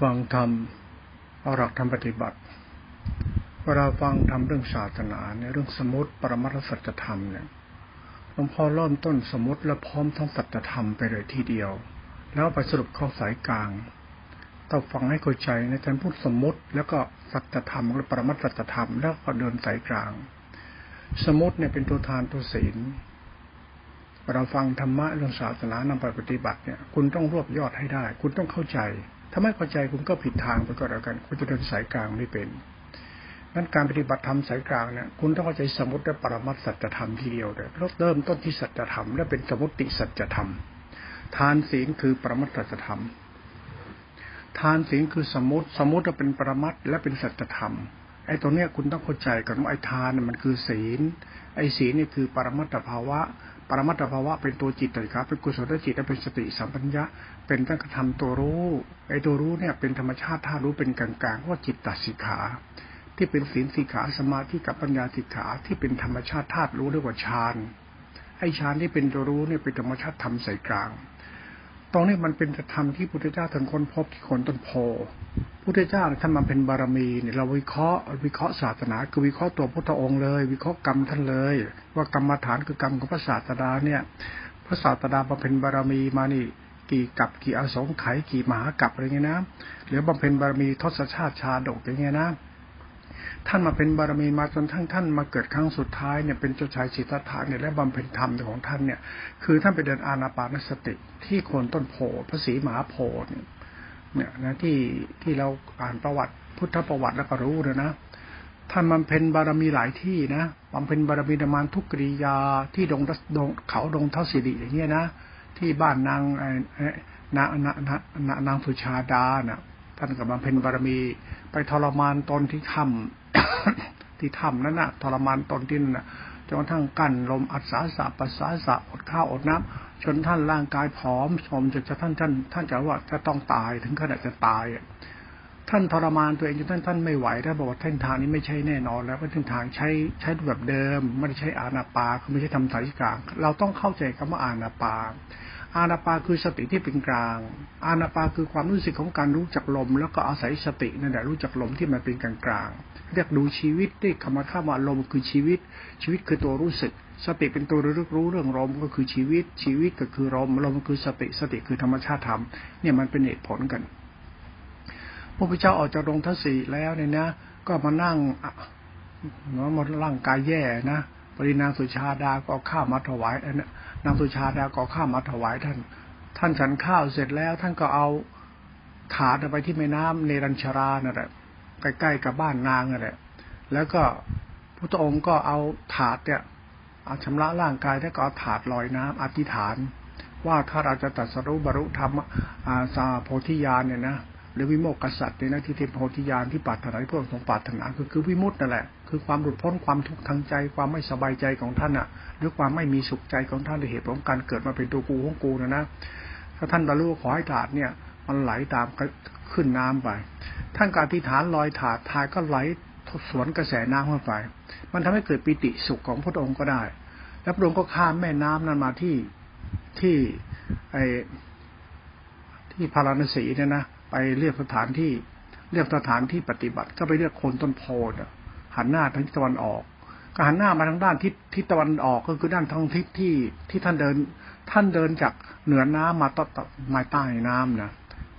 ฟังธรรมเอาหลักธรรมปฏิบัติเวลาฟังธรรมเรื่องศาสนาเนี่ยเรื่องสมุติปรมัตสัจธรรมเนี่ยหลวงพ่อเริ่มต้นสมุติและพร้อมทั้งสัจธรรมไปเลยทีเดียว แล้วไปสรุปข้อสายกลางต้องฟังให้เข้าใจในการพูดสมมติ แล้วก็สัจธรรมและปรมัตสัจธรรมแล้วก็เดินสายกลาง สมุติเนี่ยเป็นตัวทานตัวศีลเราฟังธรรมะเรื่องศาสนานำไปปฏิบัติเนี่ย คุณต้องรวบยอดให้ได้ คุณต้องเข้าใจ ถ้าไม่เข้าใจคุณก็ผิดทางไปก็แล้วกัน คุณจะเดินสายกลางไม่เป็นนั้นการปฏิบัติธรรมสายกลางเนี่ยคุณต้องเข้าใจสมุติและปรมัตสัจธรรมทีเดียวเลยเริ่มต้นที่สัจธรรมและเป็นสมุติสัจธรรม ทานศีลคือปรมัตสัจธรรม ทานศีลคือสมุติสมุติจะเป็นปรมัตและเป็นสัจธรรมไอ้ตรงเนี้ยคุณต้องเข้าใจก่อนว่าไอ้ทานมันคือศีล ไอ้ศีลนี่คือปรมัตถภาวะ ปรมัตถภาวะเป็นตัวจิตเลยครับเป็นกุศลจิตและเป็นสติสัมปัญญะ เป็นตั้งกระทำตัวรู้ไอ้ตัวรู้เนี่ยเป็นธรรมชาติธาตุรู้เป็นกลางๆว่าจิตตสิกขา ที่เป็นศีลสิกขาสมาธิกับปัญญาสิกขาที่เป็นธรรมชาติธาตุรู้เรียกว่าฌานไอ้ฌานที่เป็นตัวรู้เนี่ยเป็นธรรมชาติธรรมใส่กลางตรงนี้มันเป็นธรรมที่พุทธเจ้าท่านค้นพบที่คนต้นโพพุทธเจ้าท่านมาเป็นบารมีเนี่ยเราวิเคราะห์วิเคราะห์ศาสนาคือวิเคราะห์ตัวพุทธองค์เลย วิเคราะห์กรรมท่านเลย ว่ากรรมฐานคือกรรมของพระศาสดาเนี่ย พระศาสดาบำเพ็ญบารมีมานี่ กี่กับกี่อสงไขยกี่มหากับอะไรเงี้ยนะหรือบำเพ็ญบารมีทศชาติชาดกอย่างเงี้ยนะท่านมาเป็นบารมีมาจนทั้งท่านมาเกิดครั้งสุดท้ายเนี่ยเป็นเจ้าชายสิทธัตถะเนี่ยและบำเพ็ญธรรมของท่านเนี่ย คือท่านไปเดินอานาปานสติ ที่โคนต้นโพพระศรีมหาโพธิ์เนี่ยนะที่ที่เราอ่านประวัติพุทธประวัติแล้วก็รู้เลยนะท่านบำเพ็ญบารมีหลายที่นะบำเพ็ญบารมีประมาณทุกกิริยาที่ดงดงเขาดงเท่าสิริอย่างเงี้ยนะ ที่บ้านนางนางนางนางสุชาดาน่ะ ท่านกับบำเพ็ญบารมี ไปทรมานตนที่ถ้ำที่ถ้ำนั่นน่ะทรมานตนที่นั่นจนกระทั่งกั้นลมอัศาสะปัสสาสะอดข้าวอดน้ำจนท่านร่างกายผอมสมจนท่านท่านท่านจะว่าจะต้องตายถึงขนาดจะตาย ท่านทรมานตัวเองจนท่านท่านไม่ไหวท่านบอกว่าเส้นทางนี้ไม่ใช่แน่นอน แล้วว่าเส้นทางใช้ใช้แบบเดิม ไม่ได้ใช้อานาปาคือไม่ใช่ทำสายกลางเราต้องเข้าใจคำว่าอานาปา อานาปาคือสติที่เป็นกลาง อานาปาคือความรู้สึกของการรู้จักลม แล้วก็อาศัยสตินั่นแหละรู้จักลมที่มันเป็นกลางกลางเรียกดูชีวิตที่คำว่าข้าว่าลมคือชีวิต ชีวิตคือตัวรู้สึก สติเป็นตัวรู้รู้เรื่องลมก็คือชีวิต ชีวิตก็คือลมลมคือสติสติคือธรรมชาติธรรมเนี่ยมันเป็นเหตุผลกัน พระพุทธเจ้าออกจากดงทัศีแล้วเนี่ยนะ ก็มานั่งเนาะมาร่างกายแย่นะปรินางสุชาดาก็ข้ามาถวายนางสุชาดาก็ข้ามาถวายท่าน ท่านฉันข้าวเสร็จแล้ว ท่านก็เอาถาดไปที่แม่น้ำเนรัญชรานั่นแหละใกล้ๆกับบ้านนางนั่นแหละแล้วก็พระองค์ก็เอาถาดเนี่ยเอาชำระร่างกายแล้วก็เอาถาดลอยน้ำอธิษฐาน ว่าถ้าเราจะตัดสรุบรรลุธรรมอาสาโพธิญาณเนี่ยนะ หรือวิโมกขสัตว์เนี่ยนะที่เป็นโพธิญาณที่ปรารถนาที่พระองค์ทรงปรารถนาคือคือวิมุตต์นั่นแหละคือความหลุดพ้นความทุกข์ทางใจ ความไม่สบายใจของท่านอะหรือความไม่มีสุขใจของท่านในเหตุของการเกิดมาเป็นตัวกูของกูนะนะถ้าท่านบรรลุขอให้ถาดเนี่ย มันไหลตามขึ้นน้ำไป ท่านการที่ฐานลอยถาดทายก็ไหลสวนกระแสน้ำเข้าไป มันทำให้เกิดปิติสุขของพระองค์ก็ได้ แล้วพระองค์ก็ข้ามแม่น้ำนั้นมาที่ที่ไอที่พาราณสีเนี่ยนะ ไปเรียกสถานที่เรียกสถานที่ปฏิบัติ ก็ไปเรียกคนต้นโพธิ์หันหน้าทางทิศตะวันออก ก็หันหน้ามาทางด้านทิศทิศตะวันออกก็คือด้านทางทิศที่ที่ท่านเดิน ท่านเดินจากเหนือน้ำมาต่อมาใต้น้ำนะ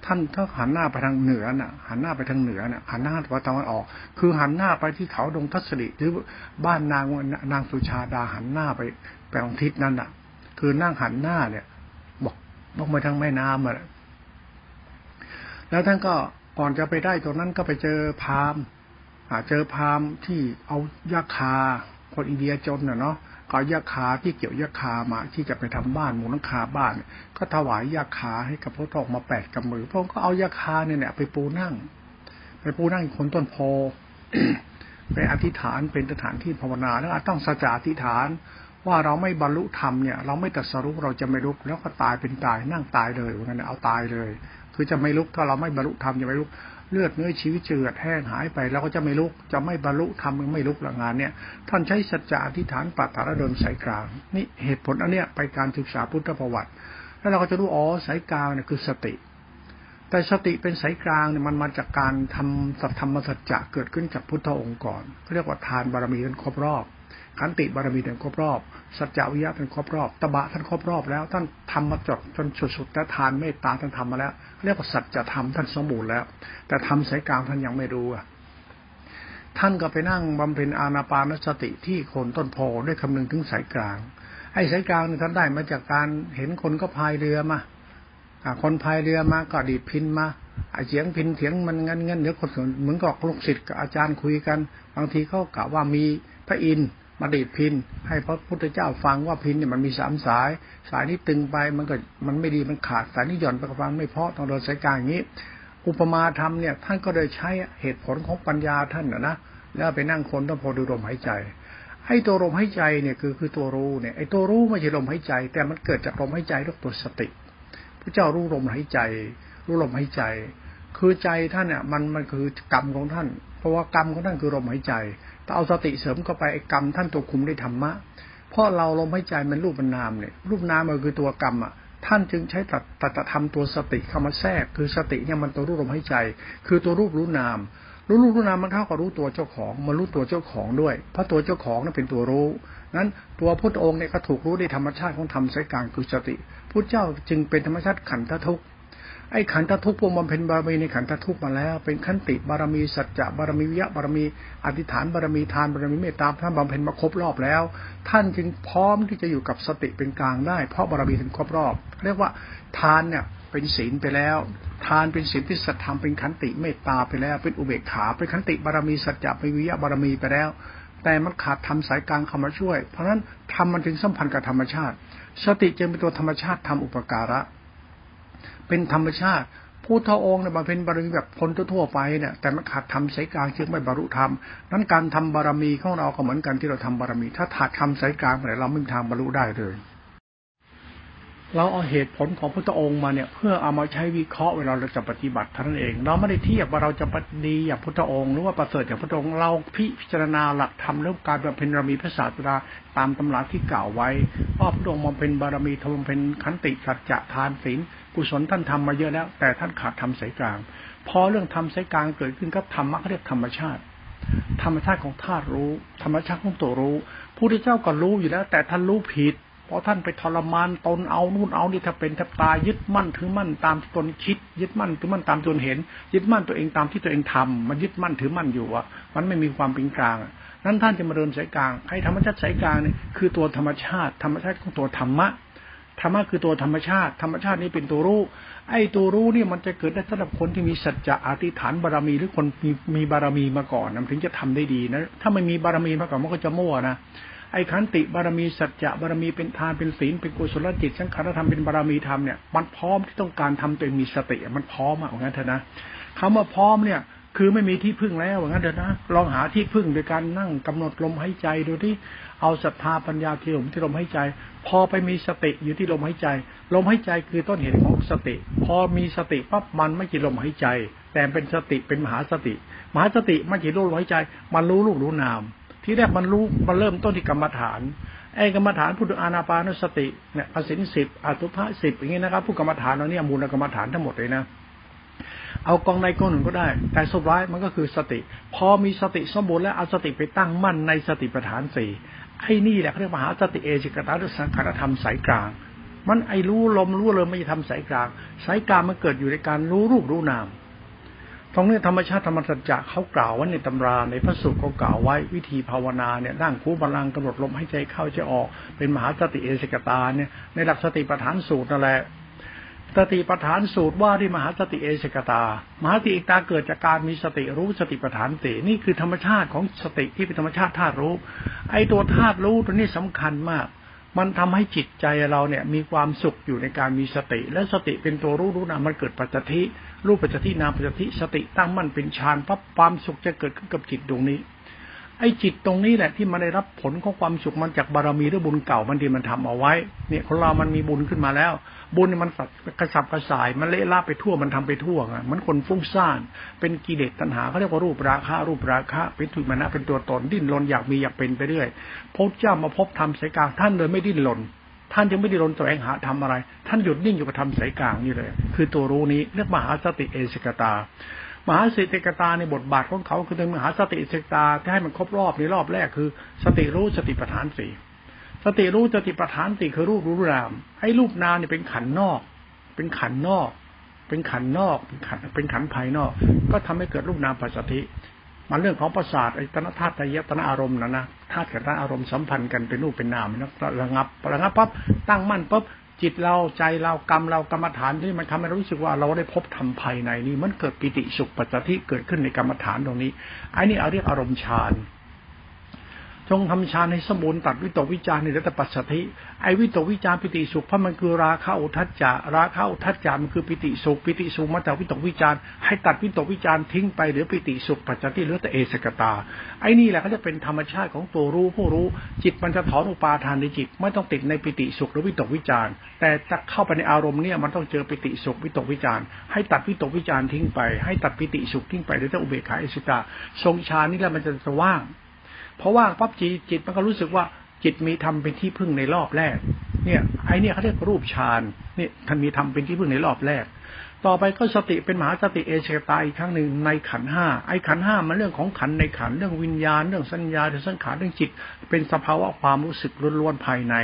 ท่านถ้าหันหน้าไปทางเหนือน่ะ หันหน้าไปทางเหนือน่ะ หันหน้าไปตะวันออก คือหันหน้าไปที่เขาดงทัศริหรือบ้านนางนางสุชาดาหันหน้าไปไปทางทิศนั้นน่ะ คือนั่งหันหน้าเนี่ย บอกลงไปทางแม่น้ำอะ แล้วท่านก็ก่อนจะไปได้ตรงนั้นก็ไปเจอพามเจอพามที่เอายาคา คนอินเดียจนน่ะเนาะก็ยาคาที่เกี่ยวยาคามาที่จะไปทำบ้านมูลังคาบ้าน ก็ถวายยาคาให้กับพระทองมาแปดกำมือพระองค์ก็เอายาคาเนี่ยไปปูนั่ง ไปปูนั่งคนต้นโพไปอธิษฐานเป็นสถานที่ภาวนาแล้วต้องสัจจะอธิษฐานว่าเราไม่บรรลุธรรมเนี่ย เราไม่ตัดสรุปเราจะไม่ลุกแล้วก็ตายเป็นตายนั่งตายเลยว่างั้นเอาตายเลย คือจะไม่ลุกถ้าเราไม่บรรลุธรรมจะไม่ลุกเลือดเนื้อชีวิตเจือดแห้งหายไปเราก็จะไม่ลุก จะไม่บรรลุทำมันไม่ลุกละงานเนี่ย ท่านใช้สัจจะอธิษฐานปัตตาเดินสายกลาง นี่เหตุผลอันเนี้ยไปการศึกษาพุทธประวัติ แล้วเราก็จะรู้อ๋อสายกลางเนี่ยคือสติ แต่สติเป็นสายกลางเนี่ยมันมาจากการทำสัตธรรมสัจจะเกิดขึ้นจากพุทธองค์ก่อนเขาเรียกว่าทานบารมีท่านครบรอบขันติบารมีท่านครบรอบ สัจจวิยะท่านครบรอบ ตบะท่านครบรอบแล้ว ท่านทำมาจดจนสุดๆแต่ทานเมตตาท่านทำมาแล้ว เรียกว่าสัจธรรมท่านสมบูรณ์แล้ว แต่ทำสายกลางท่านยังไม่รู้อะท่านก็ไปนั่งบำเพ็ญอาณาปานสติที่โคนต้นโพด้วยคำนึงถึงสายกลาง ไอ้สายกลางนี่ท่านได้มาจากการเห็นคนก็พายเรือมาคนพายเรือมาก็ดีดพินมาไอ้เสียงพินเสียงมันเงันเงันเดี๋ยวคนเหมือนกับลูกศิษย์กับอาจารย์คุยกัน บางทีเขากล่าวว่ามีพระอินทร์ มาดีดพินให้พระพุทธเจ้าฟังว่าพินเนี่ยมันมีสามสาย สายนี้ตึงไปมันก็มันไม่ดีมันขาดสายนี้หย่อนไปกับฟังไม่เพาะต้องโดนสายกลางอย่างนี้ อุปมาธรรมเนี่ยท่านก็เลยใช้เหตุผลของปัญญาท่านนะนะแล้วไปนั่งคนต้องพอดูลมหายใจไอ้ตัวลมหายใจเนี่ยคือคือตัวรู้เนี่ยไอ้ตัวรู้ไม่ใช่ลมหายใจ แต่มันเกิดจากลมหายใจด้วยตัวสติพระเจ้ารู้ลมหายใจ รู้ลมหายใจ คือใจท่านเนี่ยมันมันคือกรรมของท่าน เพราะว่ากรรมของท่านคือลมหายใจ แต่เอาสติเสริมเข้าไปไอ้กรรมท่านตัวคุมได้ธรรมะเพราะเราลมหายใจมันรูปนนามเนี่ยรูปนามมันคือตัวกรรมอะท่านจึงใช้ตัดตัดธรรมตัวสติเข้ามาแทรก คือสติเนี่ยมันตัวรูปลมหายใจ คือตัวรูปรู้นาม รู้รู้รู้นามมันเท่ากับรู้ตัวเจ้าของมารู้ตัวเจ้าของด้วย เพราะตัวเจ้าของนั้นเป็นตัวรู้นั้นตัวพุทธองค์เนี่ยก็ถูกรู้ในธรรมชาติของธรรมสายกลางคือสติพุทธเจ้าจึงเป็นธรรมชาติขันธทุกข์ ไอ้ขันธทุกข์พวกมันเป็นบารมีในขันธทุกข์มาแล้ว เป็นขันติบารมีสัจจะบารมีวิยะบารมีอธิษฐานบารมีทานบารมีเมตตาท่านบำเพ็ญมาครบรอบแล้ว ท่านจึงพร้อมที่จะอยู่กับสติเป็นกลางได้ เพราะบารมีถึงครบรอบ เรียกว่าทานเนี่ยเป็นศีลไปแล้ว ทานเป็นศีลที่สัตธรรมเป็นขันติเมตตาไปแล้ว เป็นอุเบกขาเป็นขันติบารมีสัจจะเป็นวิยะบารมีไปแล้ว แต่มันขาดทำสายกลางเข้ามาช่วย เพราะนั้นทำมันถึงสัมพันธ์กับธรรมชาติ สติจึงเป็นตัวธรรมชาติทำอุปการะ เป็นธรรมชาติพุทธองค์เนี่ยมาเป็นบารมีแบบคนทั่วไปเนี่ยแต่มันขาดทำสายกลางจึงไม่บรรลุธรรมนั้นการทำบารมีของเราก็เหมือนกันที่เราทำบารมี ถ้าขาดทำสายกลางเนี่ยเราไม่มีทางบรรลุได้เลย เราเอาเหตุผลของพระองค์มาเนี่ย เพื่อเอามาใช้วิเคราะห์เวลาเราจะปฏิบัติเท่านั้นเอง เราไม่ได้เทียบว่าเราจะปฏิดีอย่างพระองค์หรือว่าประเสริฐอย่างพระองค์เราพิจารณาหลักธรรมเรื่องการบำเพ็ญบารมีพระศาสดาตามตำราที่กล่าวไว้ว่าพระองค์มาเป็นบารมีทำเป็นขันติสัจจะทานศีล กุศลท่านทำมาเยอะแล้ว แต่ท่านขาดทำสายกลาง พอเรื่องทำสายกลางเกิดขึ้นก็ธรรมะเขาเรียกธรรมชาติ ธรรมชาติของธาตุรู้ ธรรมชาติของตัวรู้ผู้ที่เจ้าก็รู้อยู่แล้ว แต่ท่านรู้ผิดพอท่านไปทรมานตนเอานู่นเอานี่ถ้าเป็นถ้าตายยึดมั่นถือมั่นตามตนคิด ยึดมั่นถือมั่นตามตนเห็น ยึดมั่นตัวเองตามที่ตัวเองทำมันยึดมั่นถือมั่นอยู่อะมันไม่มีความเป็นกลางนั้นท่านจะมาเดินสายกลางให้ธรรมชาติสายกลางเนี่ยคือตัวธรรมชาติ ธรรมชาติของตัวธรรมะ ธรรมะคือตัวธรรมชาติ ธรรมชาตินี้เป็นตัวรู้ ไอ้ตัวรู้นี่มันจะเกิดได้สำหรับคนที่มีสัจจะอธิษฐานบารมีหรือคนมีมีบารมีมาก่อนนะถึงจะทำได้ดีนะถ้าไม่มีบารมีมาก่อนมันก็จะมั่วนะไอ้ขันติบารมีสัจจะบารมีเป็นทานเป็นศีลเป็นกุศลจิตสังขารธรรมเป็นบารมีธรรมเนี่ยมันพร้อมที่ต้องการทำตัวเองมีสติมันพร้อมอะอางนั้นเถอะนะคำว่าพร้อมเนี่ย คือไม่มีที่พึ่งแล้วว่างั้นเถอะนะลองหาที่พึ่งโดยการนั่งกำหนดลมหายใจดูที่เอาศรัทธาปัญญาที่ลมที่ลมหายใจ พอไปมีสติอยู่ที่ลมหายใจ ลมหายใจคือต้นเหตุของสติ พอมีสติปั๊บมันไม่ใช่ลมหายใจ แต่เป็นสติเป็นมหาสติ มหาสติไม่ใช่รู้ลมหายใจ มันรู้ลูกรู้นาม ที่แรกมันรู้มันเริ่มต้นที่กรรมฐานไอ้กรรมฐานพุทธอานาปานสติเนี่ยอสินสิบอตุภะสิบอย่างเงี้นะครับผู้กรรมฐานเราเนี่ยมูลกรรมฐานทั้งหมดเลยนะ เอากองใดกองหนึ่งก็ได้ แต่สุดท้ายมันก็คือสติ พอมีสติสมบูรณ์แล้วเอาสติไปตั้งมั่นในสติปัฏฐานสี่ไอ้นี่แหละเขาเรียกมหาสติเอจิกตาสังขารธรรมสายกลาง มันไอ้รู้ลมรู้เลยไม่ทำสายกลาง สายกลางมันเกิดอยู่ในการรู้รูปรู้นามตรงนี้ธรรมชาติธรรมสัจจะเขากล่าวว่าในตำราในพระสูตรเขากล่าวไว้วิธีภาวนาเนี่ยนั่งคูบาลังกำหนดลมให้ใจเข้าใจออก เป็นมหาสติเอสกตาเนี่ยในหลักสติปัฏฐานสูตรนั่นแหละ สติปัฏฐานสูตรว่าที่มหาสติเอสกตา มหาสติเอกตาเกิดจากการมีสติรู้สติปัฏฐานตินี่คือธรรมชาติของสติที่เป็นธรรมชาติธาตุรู้ ไอ้ตัวธาตุรู้ตัวนี้สำคัญมาก มันทำให้จิตใจเราเนี่ยมีความสุขอยู่ในการมีสติ และสติเป็นตัวรู้รู้นามมันเกิดปัจจทิรูปปัจจทินามปัจจทิสติตั้งมั่นเป็นฌานปั๊บความสุขจะเกิดขึ้นกับจิตดวงนี้ ไอ้จิตตรงนี้แหละที่มันได้รับผลของความสุขมันจากบารมีหรือบุญเก่ามันที่มันทำเอาไว้ เนี่ยคนเรามันมีบุญขึ้นมาแล้ว บุญมันกระสับกระส่าย มันเละล่าไปทั่วมันทำไปทั่วไงมันคนฟุ้งซ่านเป็นกิเลสตัณหาเขาเรียกว่ารูปราคะรูปราคะเป็นถุยมนะเป็นตัวตนดิ้นรนอยากมีอยากเป็นไปเรื่อยพระเจ้ามาพบธรรมสายกลางท่านเลยไม่ดิ้นรนท่านยังไม่ได้รนแสวงหาทำอะไร ท่านหยุดนิ่งอยู่กับทำสายกลางนี่เลย คือตัวรู้นี้เรียกมหาสติเอสิกตา มหาสติกตาในบทบาทของเขาคือเป็นมหาสติสิกตาที่ให้มันครบรอบในรอบแรกคือ สติรู้สติปัฏฐานสี่สติรู้สติปัฏฐานสี่คือรูปรู้นามไอ้รูปนามเนี่ยเป็นขันนอก เป็นขันนอก เป็นขันนอก เป็นขันเป็นขันภายนอก ก็ทำให้เกิดรูปนามปัจจิมันเรื่องของประสาทไอ้ตนธาตุยตนาอารมณ์นะนะธาตุกับธาตุอารมณ์สัมพันธ์กันเป็นรูปเป็นนามนะระงับระงับปั๊บตั้งมั่นปั๊บ จิตเราใจเรากรรมเรากรรมฐานที่มันทำให้เรารู้สึกว่าเราได้พบธรรมภายในนี้มันเกิดปิติสุขปัจจิเกิดขึ้นในกรรมฐานตรงนี้ไอ้นี่เอาเรียกอารมณ์ฌาน จงทำฌานให้สมบูรณ์ตัดวิตกวิจารในรัตปัสสธิไอวิตกวิจารปิติสุขเพราะมันคือราคะอุทัจจะราคะอุทัจจะมันคือปิติสุขปิติสุขมาจากวิตกวิจารให้ตัดวิตกวิจารทิ้งไปเหลือปิติสุขปัจจติเหลือแต่เอสกตา ไอ้นี่แหละก็จะเป็นธรรมชาติของตัวรู้ผู้รู้ จิตมันจะถอนอุปาทานในจิต ไม่ต้องติดในปิติสุขหรือวิตกวิจารแต่จะเข้าไปในอารมณ์เนี่ยมันต้องเจอปิติสุขวิตกวิจารให้ตัดวิตกวิจารทิ้งไป ให้ตัดปิติสุขทิ้งไปเหลือแต่อุเบกขาเอสกตาทรงฌานนี่แหละมันจะว่าง เพราะว่าปั๊บจิตจิตมันก็รู้สึกว่าจิตมีธรรมเป็นที่พึ่งในรอบแรก เนี่ยไอเนี่ยเขาเรียกรูปฌานเนี่ยท่านมีธรรมเป็นที่พึ่งในรอบแรก ต่อไปก็สติเป็นมหาสติเอเชตาอีกครั้งหนึ่งในขันห้าไอขันห้ามันเรื่องของขันในขันเรื่องวิญญาณ เรื่องสัญญาเรื่องสังขารเรื่องจิต เป็นสภาวะความรู้สึกล้วนๆภายใน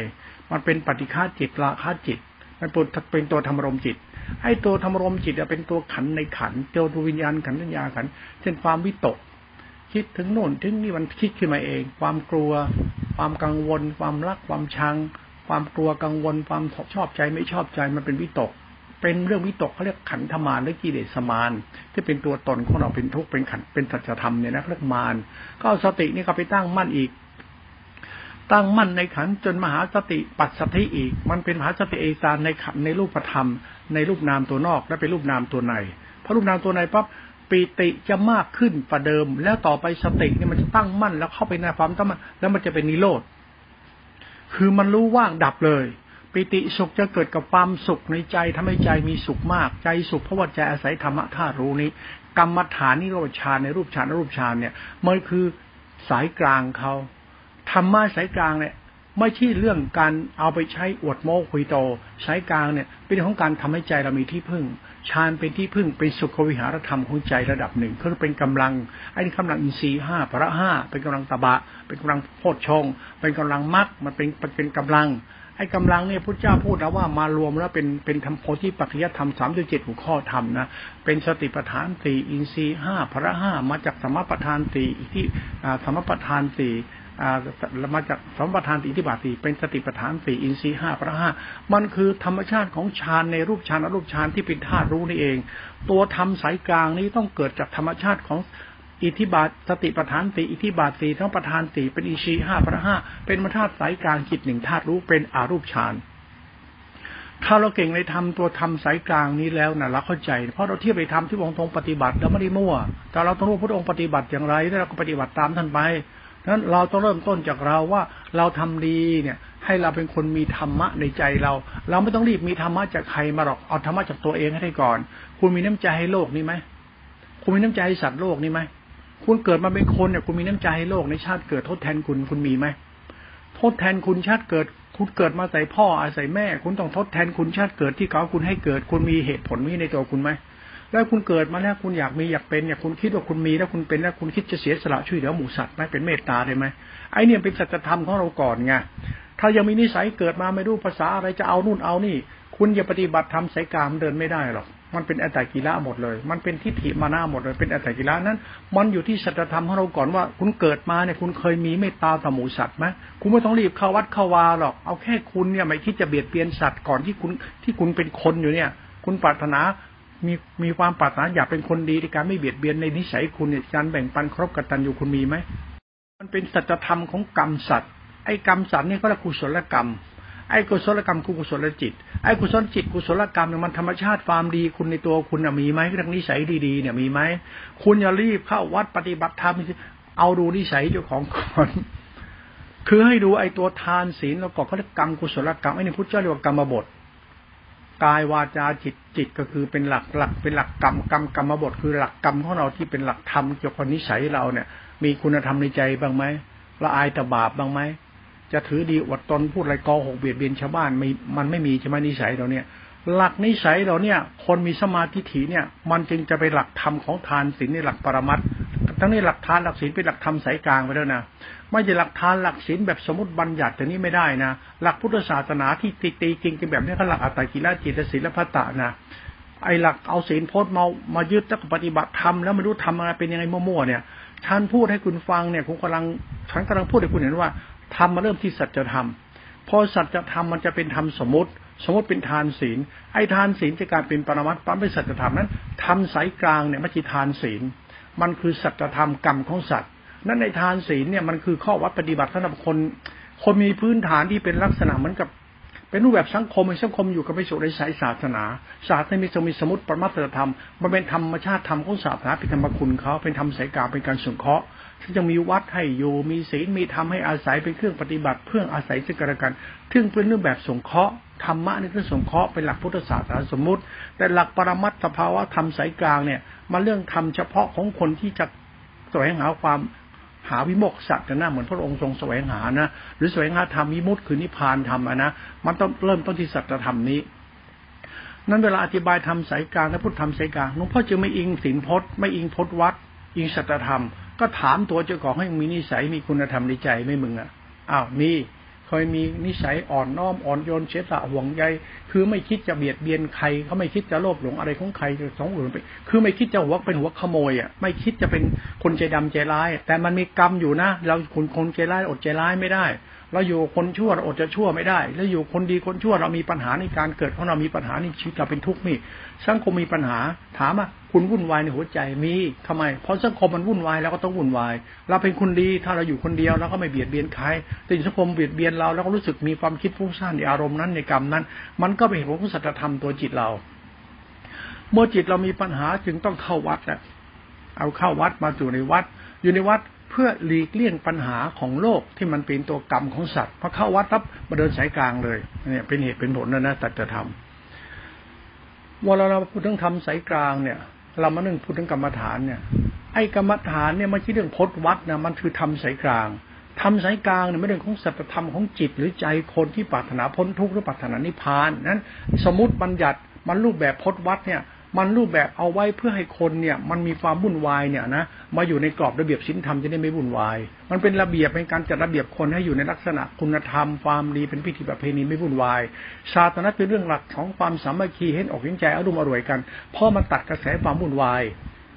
มันเป็นปฏิฆาจิตราคาจิต มันเป็นตัวธรรมรมจิตไอตัวธรรมรมจิตเป็นตัวขันในขันตัววิญญาณขันสัญญาขันเช่นความวิตก คิดถึงโน่นถึงนี่มันคิดขึ้นมาเอง ความกลัว ความกังวล ความรัก ความชัง ความกลัวกังวล ความชอบใจไม่ชอบใจมันเป็นวิตก เป็นเรื่องวิตกเขาเรียกขันธมารหรือกิเลสมารที่เป็นตัวตนของเราเป็นทุกข์เป็นขันเป็นสัจธรรมเนี่ยนะเรียกมารก็เอาสตินี่ก็ไปตั้งมั่นอีก ตั้งมั่นในขันจนมหาสติปัสสติอีก มันเป็นมหาสติเอซานในขันในรูปธรรม ในรูปนามตัวนอกและเป็นรูปนามตัวในพอรูปนามตัวในปั๊บ ปีติจะมากขึ้นประเดิม แล้วต่อไปสติเนี่ยมันจะตั้งมั่น แล้วเข้าไปในความตั้งมั่นแล้วมันจะเป็นนิโรธคือมันรู้ว่างดับเลยปิติสุขจะเกิดกับความสุขในใจทำให้ใจมีสุขมาก ใจสุขเพราะว่าใจอาศัยธรรมะธารู้นี้ กรรมฐานนี่รูปฌานในรูปฌานรูปฌานเนี่ยมันคือสายกลางเขาธรรมะสายกลางเนี่ยไม่ใช่เรื่องการเอาไปใช้อวดโม้คุยโตสายกลางเนี่ยเป็นของการทำให้ใจเรามีที่พึ่ง ฌานเป็นที่พึ่งเป็นสุขวิหารธรรมของใจระดับหนึ่งคือเป็นกำลังไอ้นี่กำลังอินทรีย์ห้าพระห้าเป็นกำลังตบะ เป็นกำลังโพชฌงเป็นกำลังมรรคมันเป็นเป็นกำลัง ไอ้กำลังเนี่ยพระเจ้าพูดนะว่ามารวมแล้วเป็นเป็นธรรมโพธิปัจจยธรรมสามเจ็ดหัวข้อธรรมนะเป็นสติปัฏฐานสี่อินทรีย์ห้าพระห้ามาจากสมปัฏฐานสี่ที่สมปัฏฐานสี่ มาจากสมปทานอิทธิบาตีเป็นสติปัฏฐานสี่อินทรีห้าพระห้ามันคือธรรมชาติของฌานในรูปฌานอรูปฌานที่เป็นธาตุรู้นี่เอง ตัวธรรมสายกลางนี้ต้องเกิดจากธรรมชาติของอิทธิบาทสติปัฏฐานสี่อิทธิบาทสี่ทั้งประธานสี่เป็นอินทรีห้าพระห้าเป็นมธาตุสายกลางจิตหนึ่งธาตุรู้เป็นอารูปฌานถ้าเราเก่งในธรรมตัวธรรมสายกลางนี้แล้วนะเราเข้าใจ เพราะเราเทียบไปทำที่องค์ทรงปฏิบัติแล้วไม่ได้มั่ว แต่เราต้องรู้พระองค์ปฏิบัติอย่างไรแล้วเราก็ปฏิบัติตามท่านไป นั้นเราต้องเริ่มต้นจากเราว่าเราทำดีเนี่ย ให้เราเป็นคนมีธรรมะในใจเรา เราไม่ต้องรีบมีธรรมะจากใครมาหรอกเอาธรรมะจากตัวเองให้ได้ก่อน คุณมีน้ำใจให้โลกนี่ไหมคุณมีน้ำใจให้สัตว์โลกนี่ไหมคุณเกิดมาเป็นคนเนี่ยคุณมีน้ำใจให้โลกในชาติเกิดทดแทนคุณคุณมีไหมทดแทนคุณชาติเกิด คุณเกิดมาใส่พ่ออาศัยแม่ คุณต้องทดแทนคุณชาติเกิดที่เขาคุณให้เกิด คุณมีเหตุผลมีในตัวคุณไหม แล้วคุณเกิดมาแล้วคุณอยากมีอยากเป็นเนี่ยคุณคิดว่าคุณมีแล้วคุณเป็นแล้วคุณคิดจะเสียสละช่วยเหลือหมูสัตว์ไหมเป็นเมตตาได้ไหมไอเนี่ยเป็นสัจธรรมของเราก่อนไงถ้ายังมีนิสัยเกิดมาไม่รู้ภาษาอะไรจะเอานู่นเอานี่ คุณอย่าปฏิบัติทำสายกามเดินไม่ได้หรอกมันเป็นอัตตกิละหมดเลย มันเป็นทิฏฐิมานาหมดเลย เป็นอัตตกิละนั้น มันอยู่ที่สัจธรรมของเราก่อนว่า คุณเกิดมาเนี่ยคุณเคยมีเมตตาต่อหมูสัตว์ไหมคุณไม่ต้องรีบเข้าวัดเข้าวาหรอกเอาแค่คุณเนี่ยไม่คิดจะเบียดเบียนสัตว์ก่อนที่คุณที่คุณเป็นคนอยู่เนี่ย คุณปรารถนา มีมีความปรารถนาอยากเป็นคนดีในการไม่เบียดเบียนในนิสัยคุณเนี่ยการแบ่งปันครบกตัญญูคุณมีไหมมันเป็นสัจธรรมของกรรมสัตว์ไอ้กรรมสัตว์นี่ก็เรียกกุศลกรรมไอ้กุศลกรรมคือกุศลจิตไอ้กุศลจิตกุศลกรรมเนี่ยมันธรรมชาติความดีคุณในตัวคุณมีไหมเรื่องนิสัยดีๆเนี่ยมีไหมคุณอย่ารีบเข้าวัดปฏิบัติธรรมเอาดูนิสัยเจ้าของก่อนคือให้ดูไอ้ตัวทานศีลแล้วก็เขาเรียกกรรมกุศลกรรมไอ้นี่พุทธเจ้าเรียกว่ากรรมบท กายวาจาจิตจิตก็คือเป็นหลักหลักเป็นหลักกรรมกรรมกรรมบทคือหลักกรรมของเราที่เป็นหลักธรรมเกี่ยวกับนิสัยเราเนี่ย มีคุณธรรมในใจบ้างไหมละอายตบาปบ้างไหมจะถือดีอวดตนพูดอะไรกอหกเบียดเบียนชาวบ้านไม่มันไม่มีใช่ไหมนิสัยเราเนี่ย หลักนิสัยเราเนี่ย คนมีสมาธิถีเนี่ย มันจึงจะไปหลักธรรมของทานศีลในหลักปรมัต ทั้งนี้หลักทานหลักศีลเป็นหลักธรรมสายกลางไปแล้วนะไม่ใช่หลักทานหลักศีลแบบสมมติบัญญัติแต่นี้ไม่ได้นะหลักพุทธศาสนาที่ตีตีกินกันแบบนี้เขาหลักอัตตกิลจิตศีลพัตตานะไอหลักเอาศีลพจน์มามายึดแล้วปฏิบัติธรรมแล้วไม่รู้ทำอะไรเป็นยังไงมั่วๆเนี่ยท่านพูดให้คุณฟังเนี่ยผมกำลังฉันกำลังพูดให้คุณเห็นว่าทำมาเริ่มที่สัจธรรมพอสัจธรรมมันจะเป็นธรรมสมมติ สมมติเป็นทานศีลไอ้ทานศีลจะกลายเป็นปรมัตถ์ปั๊มเป็นสัจธรรมนั้นทำสายกลางเนี่ยไม่ใช่ทานศีล มันคือสัจธรรมกรรมของสัตว์ นั้นในทานศีลเนี่ยมันคือข้อวัดปฏิบัติสำหรับคน คนมีพื้นฐานที่เป็นลักษณะเหมือนกับ เป็นรูปแบบสังคมสังคมอยู่กับไปสู่ในสายศาสนา ศาสนามีสมีสมุติปรมัตถธรรม มันเป็นธรรมชาติธรรมของศาสนาเป็นธรรมคุณเขาเป็นธรรมสายกาเป็นการสงเคราะห์ที่จะมีวัดให้อยู่มีศีลมีธรรมให้อาศัยเป็นเครื่องปฏิบัติเพื่ออาศัยซึ่งกันและกันซึ่งเป็นเรื่องแบบสงเคราะห์ ธรรมะนี่คือสงเคราะห์เป็นหลักพุทธศาสนาสมมุติ แต่หลักปรมัตถภาวะธรรมสายกลางเนี่ยมาเรื่องธรรมเฉพาะของคนที่จะแสวงหาความหาวิโมกข์สัตว์นะเหมือนพระองค์ทรงแสวงหานะหรือแสวงหาธรรมวิมุตต์คือนิพพานธรรมนะมันต้องเริ่มต้นที่สัจธรรมนี้นั้นเวลาอธิบายธรรมสายกลางและพุทธธรรมสายกลางหลวงพ่อจึงไม่อิงศีลพจน์ไม่อิงพจน์วัด อิงสัจธรรม ก็ถามตัวเจ้าของให้มีนิสัยมีคุณธรรมในใจไม่มึงอะอ้าวมี เคยมีนิสัยอ่อนน้อมอ่อนโยนเฉตะห่วงใยคือไม่คิดจะเบียดเบียนใครเขาไม่คิดจะโลภหลงอะไรของใครสองอื่นไปคือไม่คิดจะหัวเป็นหัวขโมยอะไม่คิดจะเป็นคนใจดำใจร้าย แต่มันมีกรรมอยู่นะ เราคนคนใจร้ายอดใจร้ายไม่ได้เราอยู่คนชั่วอดจะชั่วไม่ได้ แล้วอยู่คนดีคนชั่วเรามีปัญหาในการเกิดของเรามีปัญหาในชีวิตเราเป็นทุกข์มี สังคมมีปัญหา ถามว่าคุณวุ่นวายในหัวใจมีทำไม เพราะสังคมมันวุ่นวายเราก็ต้องวุ่นวาย เราเป็นคนดีถ้าเราอยู่คนเดียวเราก็ไม่เบียดเบียนใครแต่สังคมเบียดเบียนเราแล้วก็รู้สึกมีความคิดฟุ้งซ่านในอารมณ์นั้นในกรรมนั้น มันก็เป็นเหตุผลของสัจธรรมตัวจิตเรา เมื่อจิตเรามีปัญหาจึงต้องเข้าวัดแหละเอาเข้าวัดมาอยู่ในวัด อยู่ในวัดเพื่อหลีกเลี่ยงปัญหาของโลกที่มันเป็นตัวกรรมของสัตว์พอเข้าวัดปั๊บมาเดินสายกลางเลยเนี่ยเป็นเหตุเป็นผลนะนะตัจะทำเวลาเราพูดถึงทำสายกลางเนี่ย เรามาหนึ่งพูดถึงกรรมฐานเนี่ย ไอ้กรรมฐานเนี่ยมันใช่เรื่องพจนวัดนะมันคือทำสายกลางทำสายกลางเนี่ยไม่เรื่องของสัจธรรมของจิตหรือใจคนที่ปรารถนาพ้นทุกข์หรือปรารถนานิพพานนั้น สมมติบัญญัติมันรูปแบบพจนวัดเนี่ย มันรูปแบบเอาไว้เพื่อให้คนเนี่ย มันมีความวุ่นวายเนี่ยนะมาอยู่ในกรอบระเบียบศีลธรรมจะได้ไม่วุ่นวาย มันเป็นระเบียบเป็นการจัดระเบียบคนให้อยู่ในลักษณะคุณธรรมความดีเป็นพิธีประเพณีไม่วุ่นวายศาสนาเป็นเรื่องหลักของความสามัคคีเห็นอกเห็นใจอารมณ์อร่อยกันเพราะมันตัดกระแสความวุ่นวาย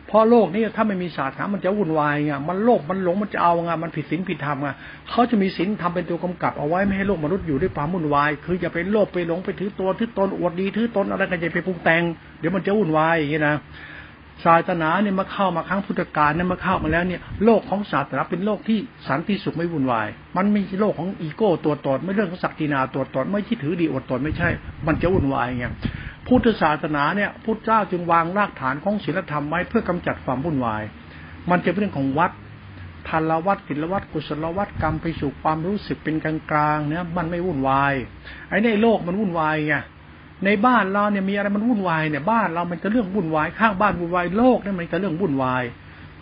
เพราะโลกนี้ถ้าไม่มีศาสนามันจะวุ่นวายไงมันโลภมันหลงมันจะเอาไงมันผิดศีลผิดธรรมไงเขาจะมีศีลทำเป็นตัวกำกับเอาไว้ไม่ให้โลกมนุษย์อยู่ด้วยความวุ่นวาย คืออย่าไปโลภไปหลงไปถือตัวถือตนอวดดีถือตนอะไรกันจะไปปรุงแต่งเดี๋ยวมันจะวุ่นวายอย่างนี้นะศาสนาเนี่ยมาเข้ามาครั้งพุทธกาลเนี่ยมาเข้ามาแล้วเนี่ยโลกของศาสนาเป็นโลกที่สันติสุขไม่วุ่นวาย มันไม่ใช่โลกของอีโก้ตัวตนไม่เรื่องของศักดินาตัวตนไม่ที่ถือดีอดตนไม่ใช่ มันจะวุ่นวายไง พุทธศาสนาเนี่ยพุทธเจ้าจึงวางรากฐานของศีลธรรมไว้เพื่อกำจัดความวุ่นวาย มันจะเป็นเรื่องของวัดทันละวัดศิลวัดกุศลวัดกรรมไปสู่ความรู้สึกเป็นกลางกลางเนี่ยมันไม่วุ่นวายไอ้ในโลกมันวุ่นวายไงในบ้านเราเนี่ยมีอะไรมันวุ่นวายเนี่ยบ้านเรามันจะเรื่องวุ่นวายข้างบ้านวุ่นวายโลกเนี่ยมันจะเรื่องวุ่นวาย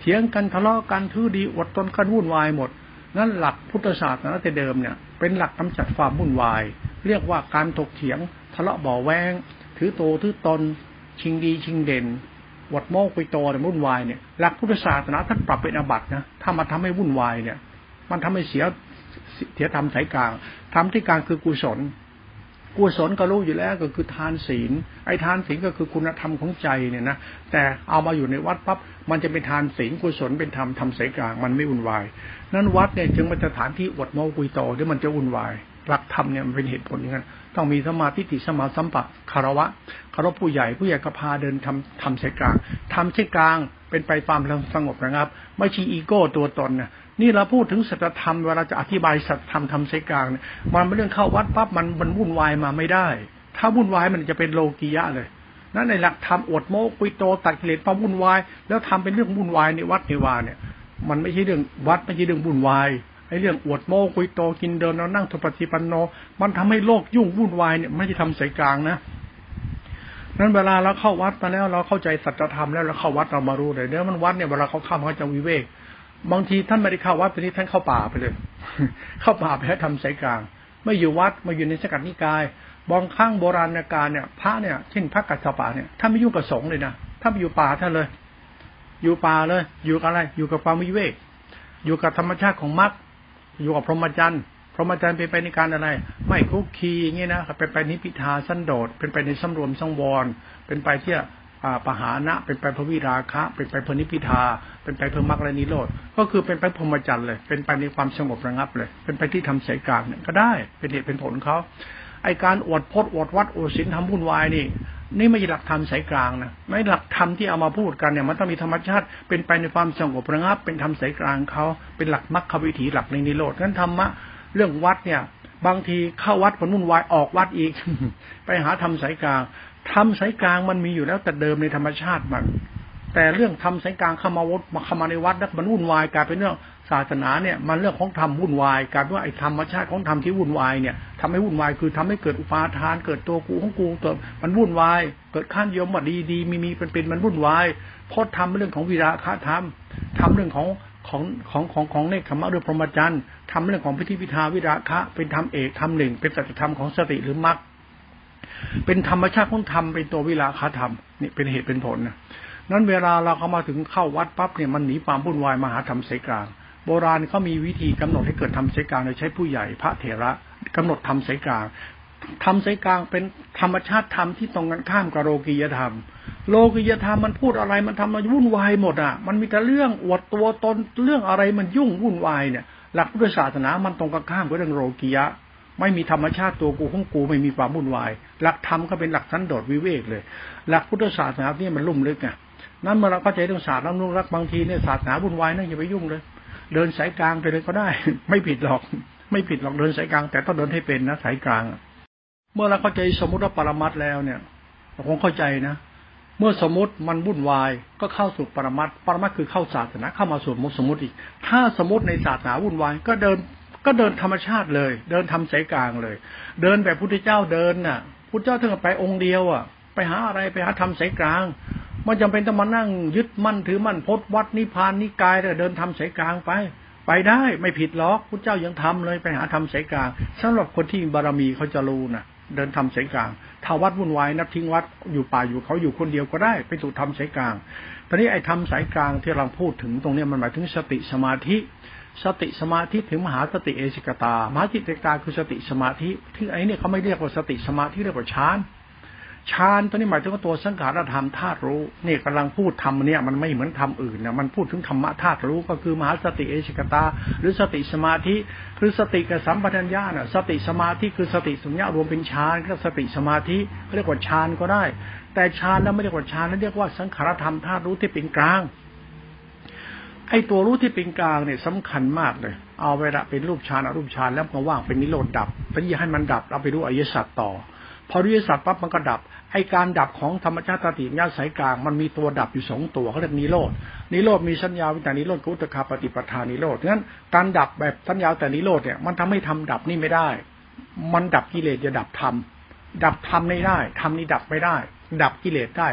เถียงกันทะเลาะกันทื่อดีอดตนกันวุ่นวายหมด นั่นหลักพุทธศาสนาแต่เดิมเนี่ยเป็นหลักกำจัดความวุ่นวาย เรียกว่าการถกเถียงทะเลาะบ่อแวง ถือโตถือตน ชิงดีชิงเด่นวัดโมกไปโตแต่วุ่นวายเนี่ยหลักพุทธศาสนาท่านปรับเป็นอบัตนะถ้ามาทำให้วุ่นวายเนี่ย มันทำให้เสียเสียธรรมสายกลางทำที่กลางคือกุศลกุศลก็รู้อยู่แล้วก็คือทานศีล ไอ้ทานศีลก็คือคุณธรรมของใจเนี่ยนะแต่เอามาอยู่ในวัดปั๊บมันจะเป็นทานศีลกุศลเป็นธรรมทำสายกลางมันไม่วุ่นวายนั้นวัดเนี่ยจึงเป็นสถานที่อวดโมกุยโตที่มันจะวุ่นวายหลักธรรมเนี่ยมันเป็นเหตุผลอย่างนั้น ต้องมีสมาธิติสมาสัมปะคารวะคารวะผู้ใหญ่ผู้ใหญ่ก็พาเดินทำทำเชกลางทำเชกลางเป็นไปความสงบนะครับ ไม่ช่อีโก้ตัวตนนะนี่เราพูดถึงสัจธรรมเวลาจะอธิบายสัจธรรมทำเชกลางเนี่ยมันเป็นเรื่องเข้าวัดปั๊บมันมันวุ่นวายมาไม่ได้ ถ้าวุ่นวายมันจะเป็นโลกียะเลยนั่นในหลักธรรมอดโมกุยโตตัดกิเลสความวุ่นวาย แล้วทำเป็นเรื่องวุ่นวายในวัดในวาเนี่ย มันไม่ใช่เรื่องวัดไม่ใช่เรื่องวุ่นวาย ไอ้เรื่องอวดโม้คุยโตกินเดินเรานั่งทปฏิปันโน มันทำให้โลกยุ่งวุ่นวายเนี่ยไม่ได้ทำสายกลางนะนั้นเวลาเราเข้าวัดมาแล้วเราเข้าใจสัจธรรมแล้วเราเข้าวัดเรามารู้เลยเดี๋ยวมันวัดเนี่ยเวลาเขาเข้าเขาจะวิเวก บางทีท่านไม่ได้เข้าวัดไปที่ท่านเข้าป่าไปเลย เข้าป่าไปให้ทำสายกลาง ไม่อยู่วัดมาอยู่ในสกัดนิกายบางครั้งโบราณการเนี่ยพระเนี่ยเช่นพระกัสสปะเนี่ยท่านไม่ยุ่งกับสงฆ์เลยนะท่านไปอยู่ป่าท่านเลย อยู่ป่าเลย อยู่กับอะไร อยู่กับความวิเวก อยู่กับธรรมชาติของมรรค อยู่กับพรหมจรรย์พรหมจรรย์เป็นไปในการอะไร ไม่คุกคีอย่างเงี้ยนะเป็นไปนิพิทาสันโดษเป็นไปในสำรวมสังวร เป็นไปที่ปหานะเป็นไปพระวิราคะ เป็นไปพนิพิทา เป็นไปเพื่อมรรคและนิโรธก็คือเป็นไปพรหมจรรย์เลย เป็นไปในความสงบระงับเลย เป็นไปที่ทำสายกลางเนี่ยก็ได้เป็นเหตุเป็นผลเขาไอการอวดพจน์อวดวัดอวดศีลทำวุ่นวายนี่ นี่ไม่ใช่หลักธรรมสายกลางนะไม่หลักธรรมที่เอามาพูดกันเนี่ยมันต้องมีธรรมชาติ เป็นไปในความสงบระงับ เป็นธรรมสายกลางเขาเป็นหลักมรรควิถีหลักในนิโรธงั้นธรรมะเรื่องวัดเนี่ย บางทีเข้าวัดผลวุ่นวายออกวัดอีก ไปหาทำสายกลางทำสายกลางมันมีอยู่แล้วแต่เดิมในธรรมชาติมัน แต่เรื่องทำสายกลางเข้ามาวัดมาเข้ามาในวัดแล้วมันวุ่นวายกลายเป็นเรื่อง ศาสนาเนี่ยมันเรื่องของธรรมวุ่นวายกลายเป็นว่าไอ้ธรรมชาติของธรรมที่วุ่นวายเนี่ยทำให้วุ่นวายคือทำให้เกิดอุปาทาน เกิดตัวกูของกูตัวมันวุ่นวาย เกิดขั้นยมว่าดีดีมีมีเป็นเป็นมันวุ่นวายเพราะทำเรื่องของวิราคะธรรมทำเรื่องของของของของของเนคขมะด้วยพรหมจรรย์ทำเรื่องของพิธีพิธาวิราคะ เป็นธรรมเอกธรรมหนึ่ง เป็นสัจธรรมของสติหรือมรรคเป็นธรรมชาติของธรรมเป็นตัววิราคาธรรมนี่เป็นเหตุเป็นผลนะนั้นเวลาเราเข้ามาถึงเข้าวัดปั๊บเนี่ยมันหนีความวุ่นวายมาหาธรรมเสกลาง โบราณเขามีวิธีกำหนดให้เกิดธรรมเสกลางโดยใช้ผู้ใหญ่พระเถระกำหนดธรรมเสกลางธรรมเสกลางเป็นธรรมชาติธรรมที่ตรงกันข้ามกับโลกียธรรม โลกียธรรมมันพูดอะไรมันทำมันวุ่นวายหมดอะ มันมีแต่เรื่องอวดตัวตนเรื่องอะไรมันยุ่งวุ่นวายเนี่ยหลักพุทธศาสนามันตรงกันข้ามกับเรื่องโลกียะ ไม่มีธรรมชาติตัวกูของกูไม่มีความวุ่นวาย หลักธรรมก็เป็นหลักสันโดษวิเวกเลย หลักพุทธศาสนาเนี่ยมันลุ่มลึกไงนั้นเมื่อเราเข้าใจเรื่องศาสตร์แล้วนุ่งรักบางทีเนี่ยศาสนาวุ่นวายนั่นอย่าไปยุ่งเลย เดินสายกลางไปเลยก็ได้ ไม่ผิดหรอก ไม่ผิดหรอกเดินสายกลาง แต่ต้องเดินให้เป็นนะสายกลาง เมื่อเราเข้าใจสมมติว่าปรมัตแล้วเนี่ยเราคงเข้าใจนะเมื่อสมมติมันวุ่นวายก็เข้าสู่ปรมัตปรมัตคือเข้าศาสนาเข้ามาสู่สมมติอีก ถ้าสมมติในศาสนาวุ่นวายก็เดินก็เดินธรรมชาติเลย เดินทำสายกลางเลย เดินแบบพุทธเจ้าเดินน่ะพุทธเจ้าถึงไปองค์เดียวอะ ไปหาอะไรไปหาทำสายกลาง มันจำเป็นต้องมานั่งยึดมั่นถือมั่นพดวัดนิพพานนิกายเลยเดินทำสายกลางไป ไปได้ไม่ผิดหรอกพุทธเจ้ายังทำเลยไปหาทำสายกลางสำหรับคนที่บารมีเขาจะรู้นะเดินทำสายกลางถ้าวัดวุ่นวายนับทิ้งวัดอยู่ป่าอยู่เขาอยู่คนเดียวก็ได้ ไปสู่ทำสายกลาง ตอนนี้ไอ้ทำสายกลางที่เราพูดถึงตรงนี้มันหมายถึงสติสมาธิ สติสมาธิถึงมหาสติเอสิกตามหาจิตเอกตาคือสติสมาธิที่ไอ้นี่เขาไม่เรียกว่าสติสมาธิเรียกว่าฌาน ฌานตัวนี้หมายถึงว่าตัวสังขารธรรมธาตุรู้นี่กำลังพูดธรรมเนี่ยมันไม่เหมือนธรรมอื่นนะมันพูดถึงธรรมะธาตุรู้ก็คือมหาสติเอสิกตา หรือสติสมาธิคือสติกับสัมปชัญญะน่ะสติสมาธิคือสติสัญญารวมเป็นฌานก็สติสมาธิเรียกว่าฌานก็ได้ แต่ฌานแล้วไม่เรียกว่าฌานแล้วเรียกว่าสังขารธรรมธาตุรู้ที่เป็นกลางไอ้ตัวรู้ที่เป็นกลางเนี่ยสำคัญมากเลย เอาเวลาเป็นรูปฌานอรูปฌานแล้วก็ว่างเป็นนิโรธดับพยายให้มันดับเอาไปรู้อริยสัจต่อ พออริยสัจปั๊บมันก็ดับ ไอการดับของธรรมชาติตติญาสายกลางมันมีตัวดับอยู่สองตัวเขาเรียกนิโรธนิโรธมีสัญญาวิญญาณนิโรธกุตคาปฏิปทานิโรธงั้นการดับแบบสัญญาแต่นิโรธเนี่ยมันทำให้ทำดับนี่ไม่ได้ มันดับกิเลสจะดับธรรมดับธรรมไม่ได้ธรรมนี่ดับไม่ได้ ดับกิเลสได้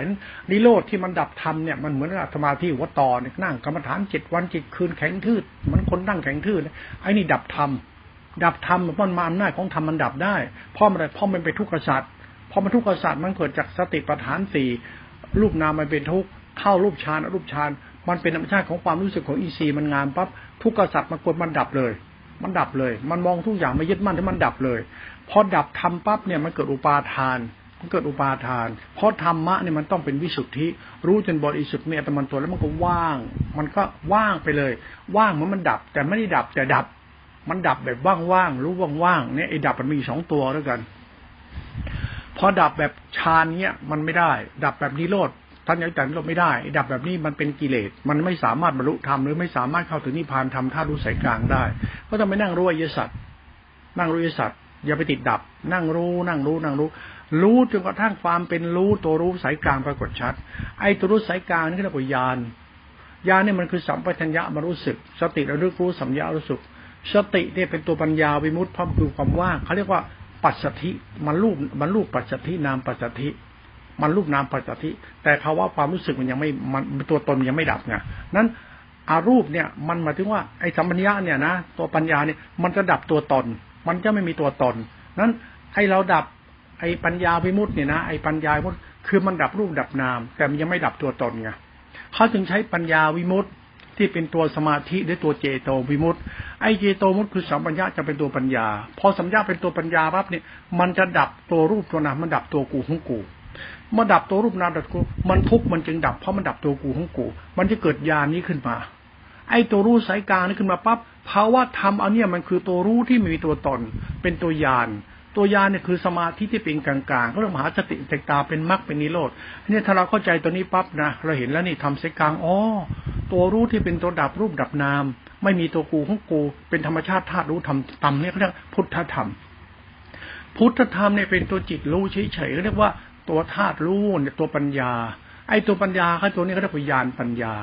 นิโรธที่มันดับธรรมเนี่ยมันเหมือนกับธรรมาที่วัดต่อเนี่ยนั่งกรรมฐานเจ็ดวันเจ็ดคืนแข็งทื่อมันคนนั่งแข็งทื่อไอ้นี่ดับธรรมดับธรรมเพราะมาอำนาจของธรรมมันดับได้เพราะอะไรเพราะมันเป็นทุกข์กษัตริย์ พอมันทุกข์กษัตริย์มันเกิดจากสติปัฏฐานสี่รูปนามมันเป็นทุกข์เข้ารูปฌานรูปฌานมันเป็นธรรมชาติของความรู้สึกของอีซีมันงานปั๊บทุกข์กษัตริย์มันกดมันดับเลย มันดับเลย มันมองทุกอย่างไม่ยึดมั่นที่มันดับเลย พอดับทำปั๊บเนี่ยมันเกิดอุปาทานมันเกิดอุปาทาน เพราะธรรมะเนี่ยมันต้องเป็นวิสุทธิ รู้จนบริสุทธิ์มีอัตมันตัวแล้วมันก็ว่าง มันก็ว่างไปเลย ว่างเหมือนมันดับ แต่ไม่ได้ดับแต่ดับ มันดับแบบว่างๆรู้ว่างๆเนี่ยไอ้ดับมันมีสองตัวด้วยกัน พอดับแบบฌานเนี่ยมันไม่ได้ ดับแบบนิโรธท่านยังจันเราไม่ได้ ดับแบบนี้มันเป็นกิเลส มันไม่สามารถบรรลุธรรมหรือไม่สามารถเข้าถึงนิพพานทำท่ารู้สายกลางได้ ก็ต้องไปนั่งรู้อริยสัจนั่งรู้อริยสัจอย่าไปติดดับ นั่งรู้นั่งรู้นั่งรู้ รู้จนกระทั่งความเป็นรู้ตัวรู้สายกลางปรากฏชัด ไอ้ตัวรู้สายกลางนี่เรียกว่าญาญาณนี่ยมันคือสัมปชัญญะมารู้สึก สติระลึกรู้สัมยารู้สึก สติเนี่ยเป็นตัวปัญญาวิมุตติพร้อมคือความว่างเขาเรียกว่า ปัจสถิมันรูปมันรูปปัจสถินามปัจสถิมันรูปนามปัจสถิแต่เขาว่าความรู้สึกมันยังไม่มันตัวตนยังไม่ดับไงนั้นอารูปเนี่ยมันหมายถึงว่าไอ้สัมปัญญาเนี่ยนะตัวปัญญาเนี่ยมันจะดับตัวตน มันจะไม่มีตัวตน นั้นไอ้เราดับไอ้ปัญญาวิมุตต์เนี่ยนะไอ้ปัญญาวิมุตต์คือมันดับรูปดับนาม แต่มันยังไม่ดับตัวตนไงเขาจึงใช้ปัญญาวิมุตต์ ที่เป็นตัวสมาธิหรือตัวเจโตวิมุตต์ไอเจโตมุตต์คือสัมปัญญาจะเป็นตัวปัญญา พอสัมปัญญาเป็นตัวปัญญาปั๊บเนี่ยมันจะดับตัวรูปตัวนามมันดับตัวกูของกูมาดับตัวรูปนามดับกูมันทุกมันจึงดับเพราะมันดับตัวกูของกู มันจะเกิดญาณนี้ขึ้นมา ไอตัวรู้สายกลางนี้ขึ้นมาปั๊บภาวะธรรมอันเนี้ยมันคือตัวรู้ที่มีตัวตน เป็นตัวญาณ ตัวยาเนี่ยคือสมาธิที่เป็นกลางๆก็เรื่องมหาสติแตกตาเป็นมรรคเป็นนิโรธเนี่ยถ้าเราเข้าใจตัวนี้ปั๊บนะเราเห็นแล้วนี่ทำเสกลางอ๋อตัวรู้ที่เป็นตัวดับรูปดับนาม ไม่มีตัวกูของกูเป็นธรรมชาติธาตุรู้ทำตำเนี่ยเขาเรียกพุทธธรรม พุทธธรรมเนี่ยเป็นตัวจิตรู้เฉยๆเรียกว่าตัวธาตุรู้เนี่ยตัวปัญญา ไอ้ตัวปัญญาเขาตัวนี้เขาเรียกว่าญาณปัญญา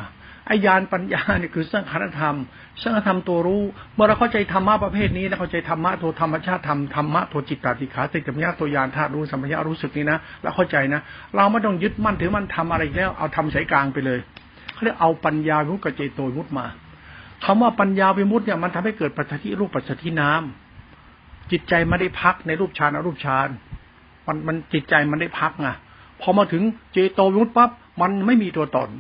ไอยานปัญญาเนี่ยคือสังขารธรรม สังขารธรรมตัวรู้ เมื่อเราเข้าใจธรรมะประเภทนี้แล้วเข้าใจธรรมะตัวธรรมชาติธรรมธรรมะตัวจิตตติขาติกัมยาตัวยานธาตุรู้สัมปญารู้สึกนี้นะแล้วเข้าใจนะ เราไม่ต้องยึดมั่นถือมั่นทำอะไรแล้วเอาทำสายกลางไปเลยเขาเรียกเอาปัญญาวิมุตกับเจโตวิมุตมาคำว่าปัญญาวิมุตเนี่ยมันทำให้เกิดปัจจัยรูปปัจจัยน้ำจิตใจไม่ได้พักในรูปฌานอรูปฌานมันมันจิตใจมันได้พักไงพอมาถึงเจโตวิมุตปั๊บมันไม่มีตัวตน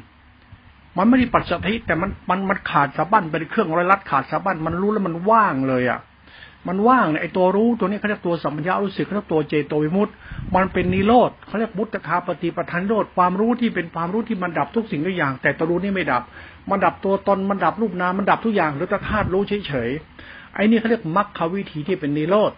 มันไม่ได้ปัจสถิแต่มันมันมันขาดสะบั้นเป็นเครื่องร้อยลัดขาดสะบั้นมันรู้แล้วมันว่างเลยอะมันว่างเนี่ยไอตัวรู้ตัวนี้เขาเรียกตัวสัมปญญารู้สึกเขาเรียกตัวเจโตวิมุตต์มันเป็นนิโรธเขาเรียกมุตตคาปฏิปทานโรธความรู้ที่เป็นความรู้ที่มันดับทุกสิ่งทุกอย่าง แต่ตัวรู้นี่ไม่ดับ มันดับตัวตนมันดับรูปนามมันดับทุกอย่างหรือตธาตุรู้เฉยๆไอ้นี่เขาเรียกมรรควิธีที่เป็นนิโรธ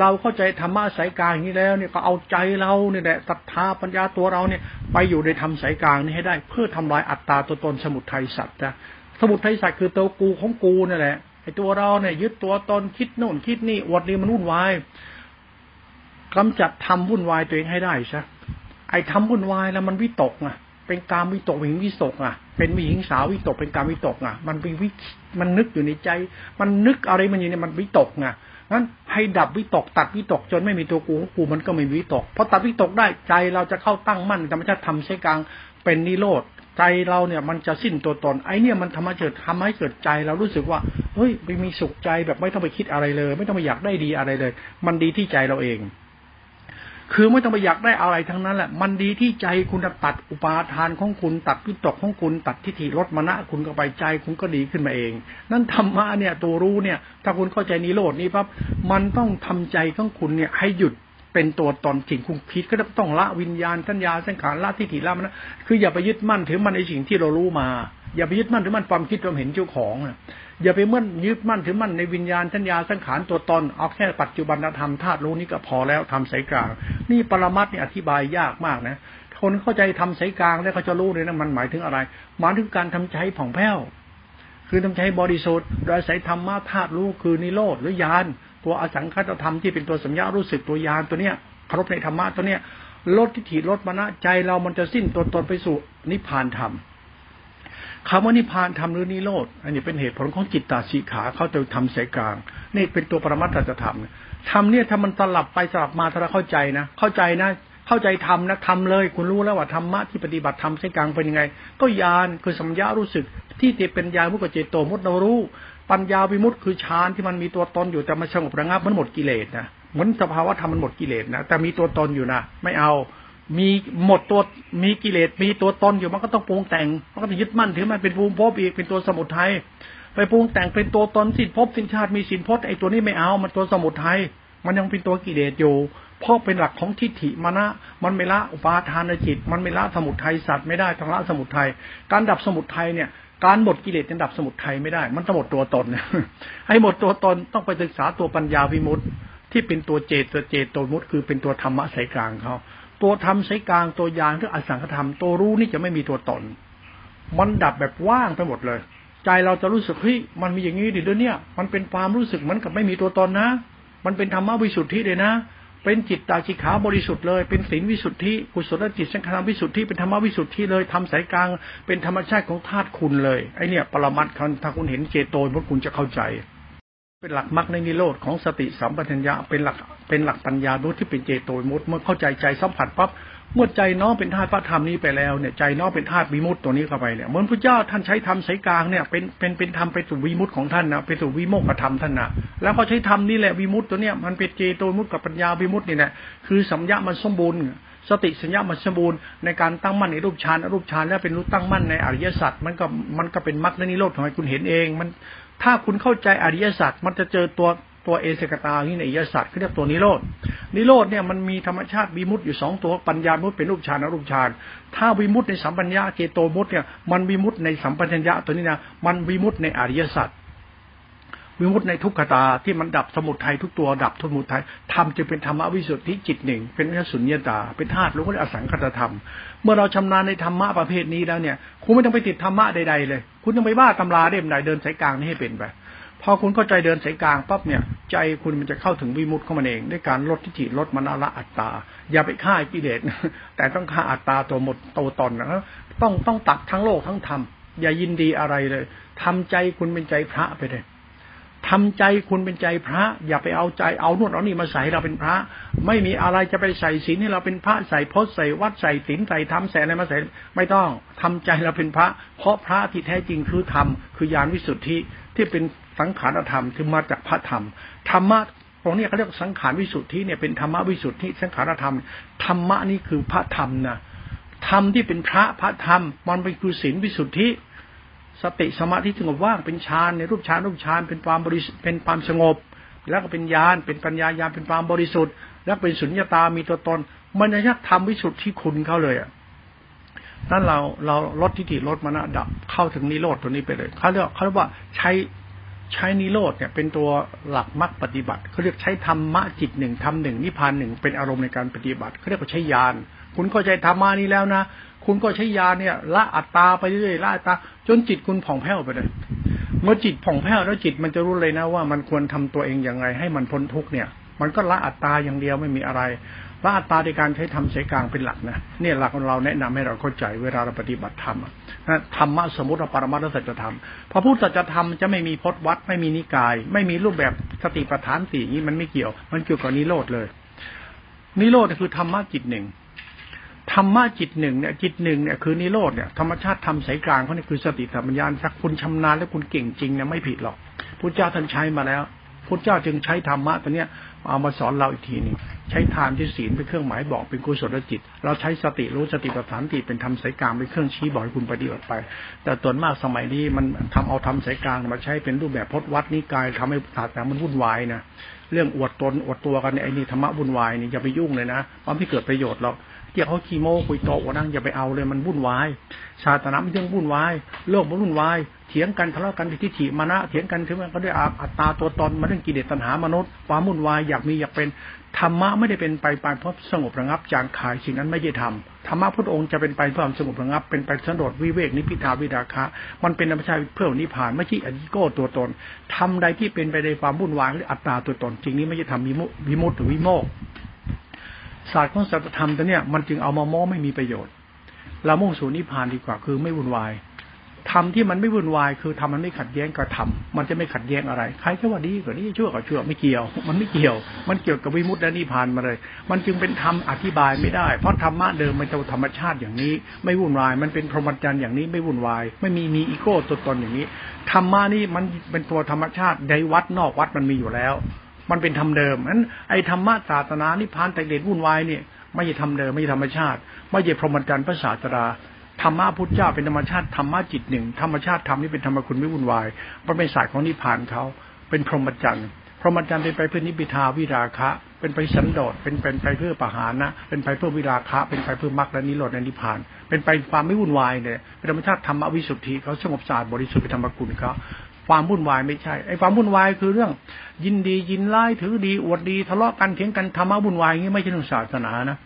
เราเข้าใจธรรมะสายกลางอย่างนี้แล้วเนี่ยก็เอาใจเราเนี่ยแหละศรัทธาปัญญาตัวเราเนี่ย ไปอยู่ในธรรมสายกลางนี้ให้ได้ เพื่อทำลายอัตตาตัวตนสมุทัยสัตว์นะสมุทัยสัตว์คือตัวกูของกูนี่แหละไอ้ตัวเราเนี่ยยึดตัวตนคิดโน่นคิดนี่อวดนี่มันวุ่นวายกำจัดทำวุ่นวายตัวเองให้ได้ใช่ไอ้ทำวุ่นวายแล้วมันวิตกอะ เป็นการวิตกหิงวิตกอะ เป็นวิหิงสาววิตกเป็นการวิตกอะ มันเป็นวิมันนึกอยู่ในใจ มันนึกอะไรมันอยู่เนี่ยมันวิตกอะ นั้นให้ดับวิตกตัดวิตกจนไม่มีตัวกูกูมันก็ไม่มีวิตกเพราะตัดวิตกได้ใจเราจะเข้าตั้งมั่นธรรมชาติทำใช้กลางเป็นนิโรธใจเราเนี่ยมันจะสิ้นตัวตนไอเนี่ยมันธรรมชาติทำให้เกิดใจเรารู้สึกว่าเฮ้ยไม่มีสุขใจแบบไม่ต้องไปคิดอะไรเลย ไม่ต้องไปอยากได้ดีอะไรเลย มันดีที่ใจเราเอง คือไม่ต้องไปอยากได้อะไรทั้งนั้นแหละ มันดีที่ใจคุณตัดอุปาทานของคุณตัดวิตกของคุณตัดทิฏฐิลดมณะคุณก็ไปใจคุณก็ดีขึ้นมาเอง นั่นธรรมะเนี่ยตัวรู้เนี่ย ถ้าคุณเข้าใจนิโรดนี้ปั๊บมันต้องทำใจของคุณเนี่ยให้หยุดเป็นตัวตนสิ่งคุณคิดก็ต้องละวิญญาณสัญญาสังขารละทิฏฐิละมันนะคืออย่าไปยึดมั่นถือมันในสิ่งที่เรารู้มา อย่าไปยึดมั่นถือมั่นความคิดความเห็นเจ้าของอย่าไปมั่นยึดมั่นถือมั่นในวิญญาณทัญญาสังขารตัวตนเอาแค่ปัจจุบันธรรมธาตุรู้นี่ก็พอแล้วทำสายกลาง นี่ปรมัตเนี่ยอธิบายยากมากนะคนเข้าใจทำสายกลางแล้วเขาจะรู้เลยนะมันหมายถึงอะไรหมายถึงการทำใจผ่องแผ้วคือทำใจบริสุทธิ์โดยอาศัยธรรมะธาตุรู้คือนิโรธหรือยานตัวอสังขตธรรมที่เป็นตัวสัญญารู้สึกตัวยานตัวเนี้ยครบในธรรมะตัวเนี้ยลดทิฏฐิลดมณะใจเรามันจะสิ้นตัวตนไปสู่นิพพานธรรม คำว่านิพพานทำหรือนิโรธอันนี้เป็นเหตุผลของจิตตาสีขาเขาจะทำสายกลาง นี่เป็นตัวปรมัตถธรรมทำเนี่ยถ้ามันสลับไปสลับมาถ้าเราเข้าใจนะ เข้าใจนะเข้าใจทำนะทำเลย คุณรู้แล้วว่าธรรมะที่ปฏิบัติทำสายกลางเป็นยังไง ก็ยานคือสัมยารู้สึก ที่จะเป็นยาณมุกเจโตมุตเรารู้ ปัญญาวิมุตคือฌานที่มันมีตัวตนอยู่แต่มันสงบระงับมันหมดกิเลสนะเหมือนสภาวะธรรมมันหมดกิเลสนะแต่มีตัวตนอยู่นะไม่เอา มีหมดตัวมีกิเลสมีตัวตนอยู่มันก็ต้องปรุงแต่ง มันก็ต้องยึดมั่นถือมันเป็นภูมิภพอีกเป็นตัวสมุทัยไปปรุงแต่งเป็นตัวตนสินภพสินชาติมีสินพจน์ไอตัวนี้ไม่เอามันตัวสมุทัยมันยังเป็นตัวกิเลสอยู่เพราะเป็นหลักของทิฏฐิมานะมันไม่ละอุปาทานจิต มันไม่ละสมุทัยสัตว์ไม่ได้ทังละสมุทัยการดับสมุทัยเนี่ยการหมดกิเลสจะดับสมุทัยไม่ได้ มันต้องหมดตัวตนให้หมดตัวตนต้องไปศึกษาตัวปัญญาวิมุตติที่เป็นตัวเจตเจตตัวมุตคือเป็นตัวธรรมะสายกลางเขา ตัวธรรมสายกลางตัวยานหรืออสังขธรรมตัวรู้นี่จะไม่มีตัวตน มันดับแบบว่างไปหมดเลย ใจเราจะรู้สึกเฮ้ยมันมีอย่างนี้ดิเด้วยเนี่ยมันเป็นความรู้สึกเหมือนกับไม่มีตัวตนนะ มันเป็นธรรมวิสุทธิเลยนะ เป็นจิตตาจิขาบริสุทธิ์เลยเป็นศีลวิสุทธิกุศลจิตสังขารวิสุทธิเป็นธรรมวิสุทธิเลยทำสายกลางเป็นธรรมชาติของธาตุคุณเลยไอเนี่ยปรมัตถ์ถ้าคุณเห็นเจโตพวกคุณจะเข้าใจ เป็นหลักมรรคในนิโรธของสติสัมปชัญญะเป็นหลักเป็นหลักปัญญาดุที่เป็นเจโตมุตเมื่อเข้าใจใจสัมผัสปั๊บเมื่อใจน้อมเป็นธาตุพระธรรมนี้ไปแล้วเนี่ยใจน้อมเป็นธาตุวิมุตต์ตัวนี้เข้าไปเนี่ยเหมือนพระเจ้าท่านใช้ธรรมสายกลางเนี่ยเป็นเป็นเป็นธรรมไปสู่วิมุตต์ของท่านนะไปสู่วิโมกขธรรมท่านนะแล้วก็ใช้ธรรมนี่แหละวิมุตต์ตัวเนี้ยมันเป็นเจโตมุตกับปัญญาวิมุตตนี่แหละคือสัมยามันสมบูรณ์สติสัญญามันสมบูรณ์ในการตั้งมั่นในรูปฌานรูปฌานแล้วเป็นรู้ตั้งมั่นในอริยสัจมันก็มันก็เป็นมรรคนิโรธของคุณเห็นเองมัน ถ้าคุณเข้าใจอริยสัจมันจะเจอตัวตัวเอเสกตาที่ในอริยสัจเขาเรียกตัวนิโรธนิโรธเนี่ยมันมีธรรมชาติวิมุตต์อยู่สองตัวปัญญามุตเป็นรูปฌานรูปฌานถ้าวิมุตต์ในสัมปัญญาเกโตมุตเนี่ยมันวิมุตต์ในสัมปัญญาตัวนี้นะมันวิมุตต์ในอริยสัจ วิมุตในทุกขตาที่มันดับสมุทัยทุกตัวดับสมุทัยธรรมจะเป็นธรรมวิสุทธิจิตหนึ่ง เป็นวิสุญญตา เป็นธาตุรู้ว่าอสังคตธรรม เมื่อเราชำนาญในธรรมะประเภทนี้แล้วเนี่ย คุณไม่ต้องไปติดธรรมะใดๆเลย คุณต้องไปว่าตำราเล่มไหนเดินสายกลางนี่ให้เป็นไปพอคุณเข้าใจเดินสายกลางปั๊บเนี่ย ใจคุณมันจะเข้าถึงวิมุตต์เข้ามาเองด้วยการลดทิฏฐิลดมนาละอัตตา อย่าไปฆ่ากิเลสแต่ต้องฆ่าอัตตาตัวหมดตัวตนนะต้องต้องตัดทั้งโลกทั้งธรรมอย่ายินดีอะไรเลยทำใจคุณเป็นใจพระไปเลย ทำใจคุณเป็นใจพระ อย่าไปเอาใจเอานวดเอานี่มาใส่เราเป็นพระ ไม่มีอะไรจะไปใส่ศีลให้เราเป็นพระใส่พจน์ใส่วัดใส่ศีลใส่ธรรมใส่อะไรมาใส่ไม่ต้องทำใจเราเป็นพระ เพราะพระที่แท้จริงคือธรรมคือยานวิสุทธิที่เป็นสังขารธรรมที่มาจากพระธรรมธรรมะตรงนี้เขาเรียกสังขารวิสุทธิเนี่ยเป็นธรรมวิสุทธิสังขารธรรมธรรมะนี่คือพระธรรมนะธรรมที่เป็นพระพระธรรมมันเป็นคือศีลวิสุทธิ สติสมาธิสงบว่างเป็นฌานในรูปฌานรูปฌานเป็นความบริสุทธิ์เป็นความสงบ แล้วก็เป็นญาณเป็นปัญญาญาณเป็นความบริสุทธิ์ แล้วเป็นสุญญตามีตัวตน มันจะทำวิสุทธิคุณเขาเลยอะนั่นเราเราลดทิฏฐิลดมาณะดับเข้าถึงนิโรธตัวนี้ไปเลยเขาเรียกเขาเรียกว่าใช้ใช้นิโรธเนี่ยเป็นตัวหลักมรรคปฏิบัติเขาเรียกใช้ธรรมะจิตหนึ่งทำหนึ่งนิพพานหนึ่งเป็นอารมณ์ในการปฏิบัติเขาเรียกว่าใช้ญาณ คุณเข้าใจธรรมานี้แล้วนะคุณก็ใช้ยาเนี่ยละอัตตาไปเรื่อยละอัตตาจนจิตคุณผ่องแผ้วไปเลย เมื่อจิตผ่องแผ้วแล้วจิตมันจะรู้เลยนะว่ามันควรทำตัวเองอย่างไร ให้มันพ้นทุกเนี่ย มันก็ละอัตตาอย่างเดียวไม่มีอะไรละอัตตาในการใช้ทำใช้กลางเป็นหลักนะเนี่ยหลักของเราแนะนำให้เราเข้าใจเวลาเราปฏิบัติธรรมนะธรรมะสมมติปรมัตถสัจธรรมพระพุทธสัจธรรมจะไม่มีพจนวัดไม่มีนิกาย ไม่มีรูปแบบสติปัฏฐานสี่นี้มันไม่เกี่ยว มันเกี่ยวกับนิโรธเลย นิโรธคือธรรมะจิตหนึ่ง ธรรมะจิตหนึ่งเนี่ยจิตหนึ่งเนี่ยคือนิโรธเนี่ยธรรมชาติทำสายกลางเขาเนี่ยคือสติสัมปญาสักคุณชำนาญและคุณเก่งจริงเนี่ยไม่ผิดหรอกพุทธเจ้าท่านใช้มาแล้วพุทธเจ้าจึงใช้ธรรมะตัวเนี้ยเอามาสอนเราอีกทีหนึ่งใช้ทานที่ศีลเป็นเครื่องหมายบอกเป็นกุศลจิต เราใช้สติรู้สติปัฏฐานติเป็นทำสายกลางเป็นเครื่องชี้บอกให้คุณปฏิบัติไป แต่ตัวนมากสมัยนี้มันทำเอาทำสายกลางมาใช้เป็นรูปแบบพจนวัดนิกายทำให้ศาสนามันวุ่นวายนะเรื่องอวดตนอวดตัวกันไอ้นี่ธรรมะวุ่นวายนี่อย่าไปยุ่งเลยนะเพราะไม่เกิดประโยชน์หรอก เกี่ยวเขาขี้โม้คุยโตวนั่งอย่าไปเอาเลยมันวุ่นวายชาตนะไม่ต้องวุ่นวายโลกมันวุ่นวายเถียงกันทะเลาะกันทิฏฐิมานะเถียงกันถึงมันก็ด้วยอัตตาตัวตนมาเรื่องกิเลสตัณหามนุษย์ความวุ่นวายอยากมีอยากเป็นธรรมะไม่ได้เป็นไปไปเพราะสงบระงับจางขายสิ่งนั้นไม่ใช่ธรรมธรรมะพระองค์จะเป็นไปเพื่อความสงบระงับเป็นไปสันโดษวิเวกนิพิทาวิดาคะ มันเป็นธรรมชาติเพื่อนิพพานไม่ใช่อธิโก้ตัวตนทำใดที่เป็นไปในความวุ่นวายหรืออัตตาตัวตนจริงนี้ไม่ใช่ทำวิมุตติหรือวิโมก ศาสตร์ของสัจธรรมตัวเนี้ยมันจึงเอามาโม้ไม่มีประโยชน์ เรามุ่งสู่นิพพานดีกว่า คือไม่วุ่นวายทำที่มันไม่วุ่นวาย คือทำมันไม่ขัดแย้งกับธรรมมันจะไม่ขัดแย้งอะไรใครจะว่าดีกว่านี้ชั่วกว่าชั่วไม่เกี่ยว มันไม่เกี่ยว มันเกี่ยวกับวิมุตติและนิพพานมาเลย มันจึงเป็นธรรมอธิบายไม่ได้ เพราะธรรมะเดิมมันจะธรรมชาติอย่างนี้ ไม่วุ่นวาย มันเป็นพรหมจรรย์อย่างนี้ไม่วุ่นวาย ไม่มีมีอีโก้ตัวตนอย่างนี้ธรรมะนี่มันเป็นตัวธรรมชาติในวัดนอกวัดมันมีอยู่แล้ว มันเป็นธรรมเดิมนั้นไอ้ธรรมะศาสนานิพพานแต่เด็ดวุ่นวายเนี่ยไม่ใช่ทำเดิมไม่ใช่ธรรมชาติ ไม่ใช่พรหมจรรย์พระศาสดาธรรมะพุทธเจ้าเป็นธรรมชาติธรรมะจิตหนึ่งธรรมชาติธรรมนี่เป็นธรรมคุณไม่วุ่นวายมันเป็นศาสตร์ของนิพพานเขาเป็นพรหมจรรย์พรหมจรรย์เป็นไปเพื่อนิพิทาวิราคะ เป็นไปสันโดษเป็นเป็นไปเพื่อปหานะ เป็นไปเพื่อวิราคะ เป็นไปเพื่อมรรคและนิโรธในนิพพาน เป็นไปความไม่วุ่นวายเนี่ยเป็นธรรมชาติธรรมวิสุทธิเขาสงบสะอาดบริสุทธิ์เป็นธรรมกุลเขา ความวุ่นวายไม่ใช่ไอ้ความวุ่นวายคือเรื่อง ยินดียินไล่ถือดีอวดดีทะเลาะกันเถียงกันธรรมะวุ่นวายอย่างนี้ไม่ใช่เรื่องศาสนานะ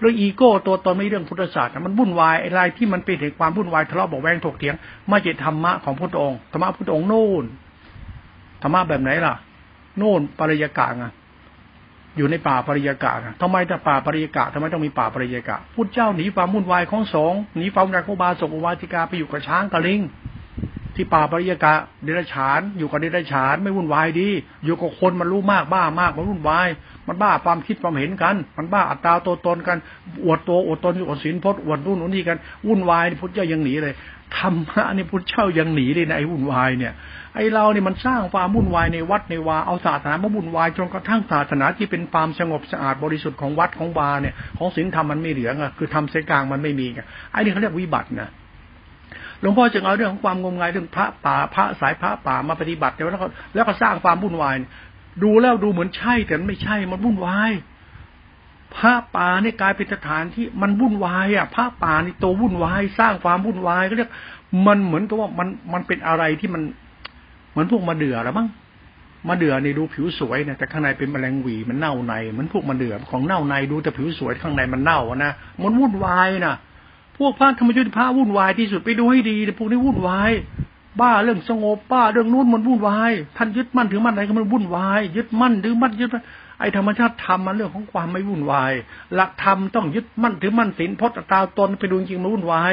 เรื่องอีโก้ตัวตนไม่เรื่องพุทธศาสตร์มันวุ่นวายไอะไรที่มันเป็นเหตุความวุ่นวายทะเลาะบอกแวงถกเถียงไม่ใช่ธรรมะของพระองค์ธรรมะพระองค์โน่นธรรมะแบบไหนล่ะ โน่นปริยกะไงอยู่ในป่าปริยกะทำไมแต่ป่าปริยกะทำไมต้องมีป่าปริยกะพุทธเจ้าหนีความวุ่นวายของสงหนีความรักของบาสกอุบาสิกาไปอยู่กับช้างกับลิง ที่ป่าปริยกะเดรัจฉาน อยู่กับเดรัจฉานไม่วุ่นวายดี อยู่กับคนมันรู้มากบ้ามากมันวุ่นวาย มันบ้าความคิดความเห็นกัน มันบ้าอัตตาตัวตนกัน อวดตัวอวดตนอวดศีลพจน์อวดนู่นอวดนี่กันวุ่นวายพุทธเจ้ายังหนีเลยธรรมะนี่พุทธเจ้ายังหนีเลยนะไอ้วุ่นวายเนี่ยไอ้เราเนี่ยมันสร้างความวุ่นวายในวัดในวาเอาศาสนามาวุ่นวายจนกระทั่งศาสนาที่เป็นความสงบสะอาดบริสุทธิ์ของวัดของวาเนี่ยของศีลธรรมมันไม่เหลือไงคือทำเสกลางมันไม่มีไงไอ้นี่เขาเรียกวิบัตินะ หลวงพ่อจึงเอาเรื่องของความงมงายเรื่องพระป่าพระสายพระป่ามาปฏิบัติแล้วก็แล้วก็สร้างความวุ่นวาย ดูแล้วดูเหมือนใช่แต่ไม่ใช่มันวุ่นวายพระป่าเนี่ยกลายเป็นสถานที่มันวุ่นวายอะพระป่านี่ตัววุ่นวาย สร้างความวุ่นวายก็เรียกมันเหมือนกับว่ามันมันเป็นอะไรที่มันเหมือนพวกมาเดือแล้วมั้งมาเดือนี่ดูผิวสวยนะแต่ข้างในเป็นแมลงหวีมันเน่าในเหมือนพวกมาเดือของเน่าในดูแต่ผิวสวยข้างในมันเน่านะมันวุ่นวายน่ะ พวกพระธรรมยุทธพระวุ่นวายที่สุดไปดูให้ดีพวกนี้วุ่นวายบ้าเรื่องสงบบ้าเรื่องนู้นมันวุ่นวายท่านยึดมั่นถือมั่นอะไรก็มันวุ่นวายยึดมั่นถือมั่นยึดไอธรรมชาติธรรมมันเรื่องของความไม่วุ่นวายหลักธรรมต้องยึดมั่นถือมั่นศีลพจน์ตาตนไปดูจริงมันวุ่นวาย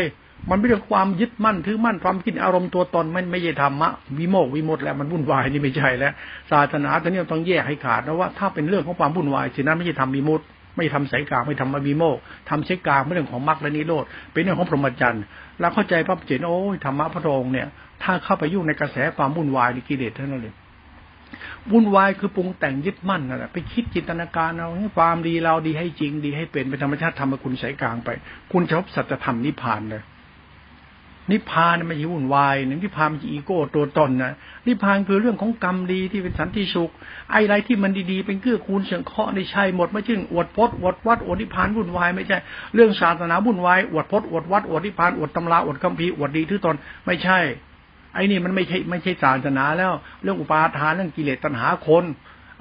มันไม่ใช่องความยึดมั่นถือมั่นความคิดอารมณ์ตัวตนมันไม่ใช่ธรรมะวิโมกวิมุตแล้วมันวุ่นวายนี่ไม่ใช่แล้วศาสนาตัวนี้ต้องแยกให้ขาดนะว่าถ้าเป็นเรื่องของความวุ่นวายฉะนั้นไม่ใช่ทำวิมุต ไม่ทำสายกลางไม่ทำวิโมกทำสายกลางไม่เรื่องของมรรคและนิโรธเป็นเรื่องของพรหมจรรย์เราเข้าใจพระเจนโอ้ยธรรมะพระองค์เนี่ย ถ้าเข้าไปยุ่งในกระแสความวุ่นวายในกิเลสเท่านั้นเลยวุ่นวายคือปรุงแต่งยึดมั่นนั่นแหละไปคิดจินตนาการเอาความดีเราดีให้จริงดีให้เป็นเป็นธรรมชาติธรรมคุณสายกลางไป คุณจะพบสัจธรรมนิพพานเลย นิพพานไม่ใช่วุ่นวายนิพพานไมันอีโก้ตัวตนนะนิพพานคือเรื่องของกรรมดีที่เป็นสันติสุขไอ้ไรที่มันดีๆเป็นเกื้อกูลเสียงเคาะในชัยหมดไม่ใช่อวดพจน์อวดวัดอวดนิพพานวุ่นวายไม่ใช่ เรื่องศาสนาวุ่นวายอวดพจน์อวดวัดอวดนิพพานอวดตำราอวดคัมภีร์อวดดีทื่อตนไม่ใช่ ไอ้นี่มันไม่ใช่ไม่ใช่ศาสนาแล้ว เรื่องอุปาทานเรื่องกิเลสตัณหาคน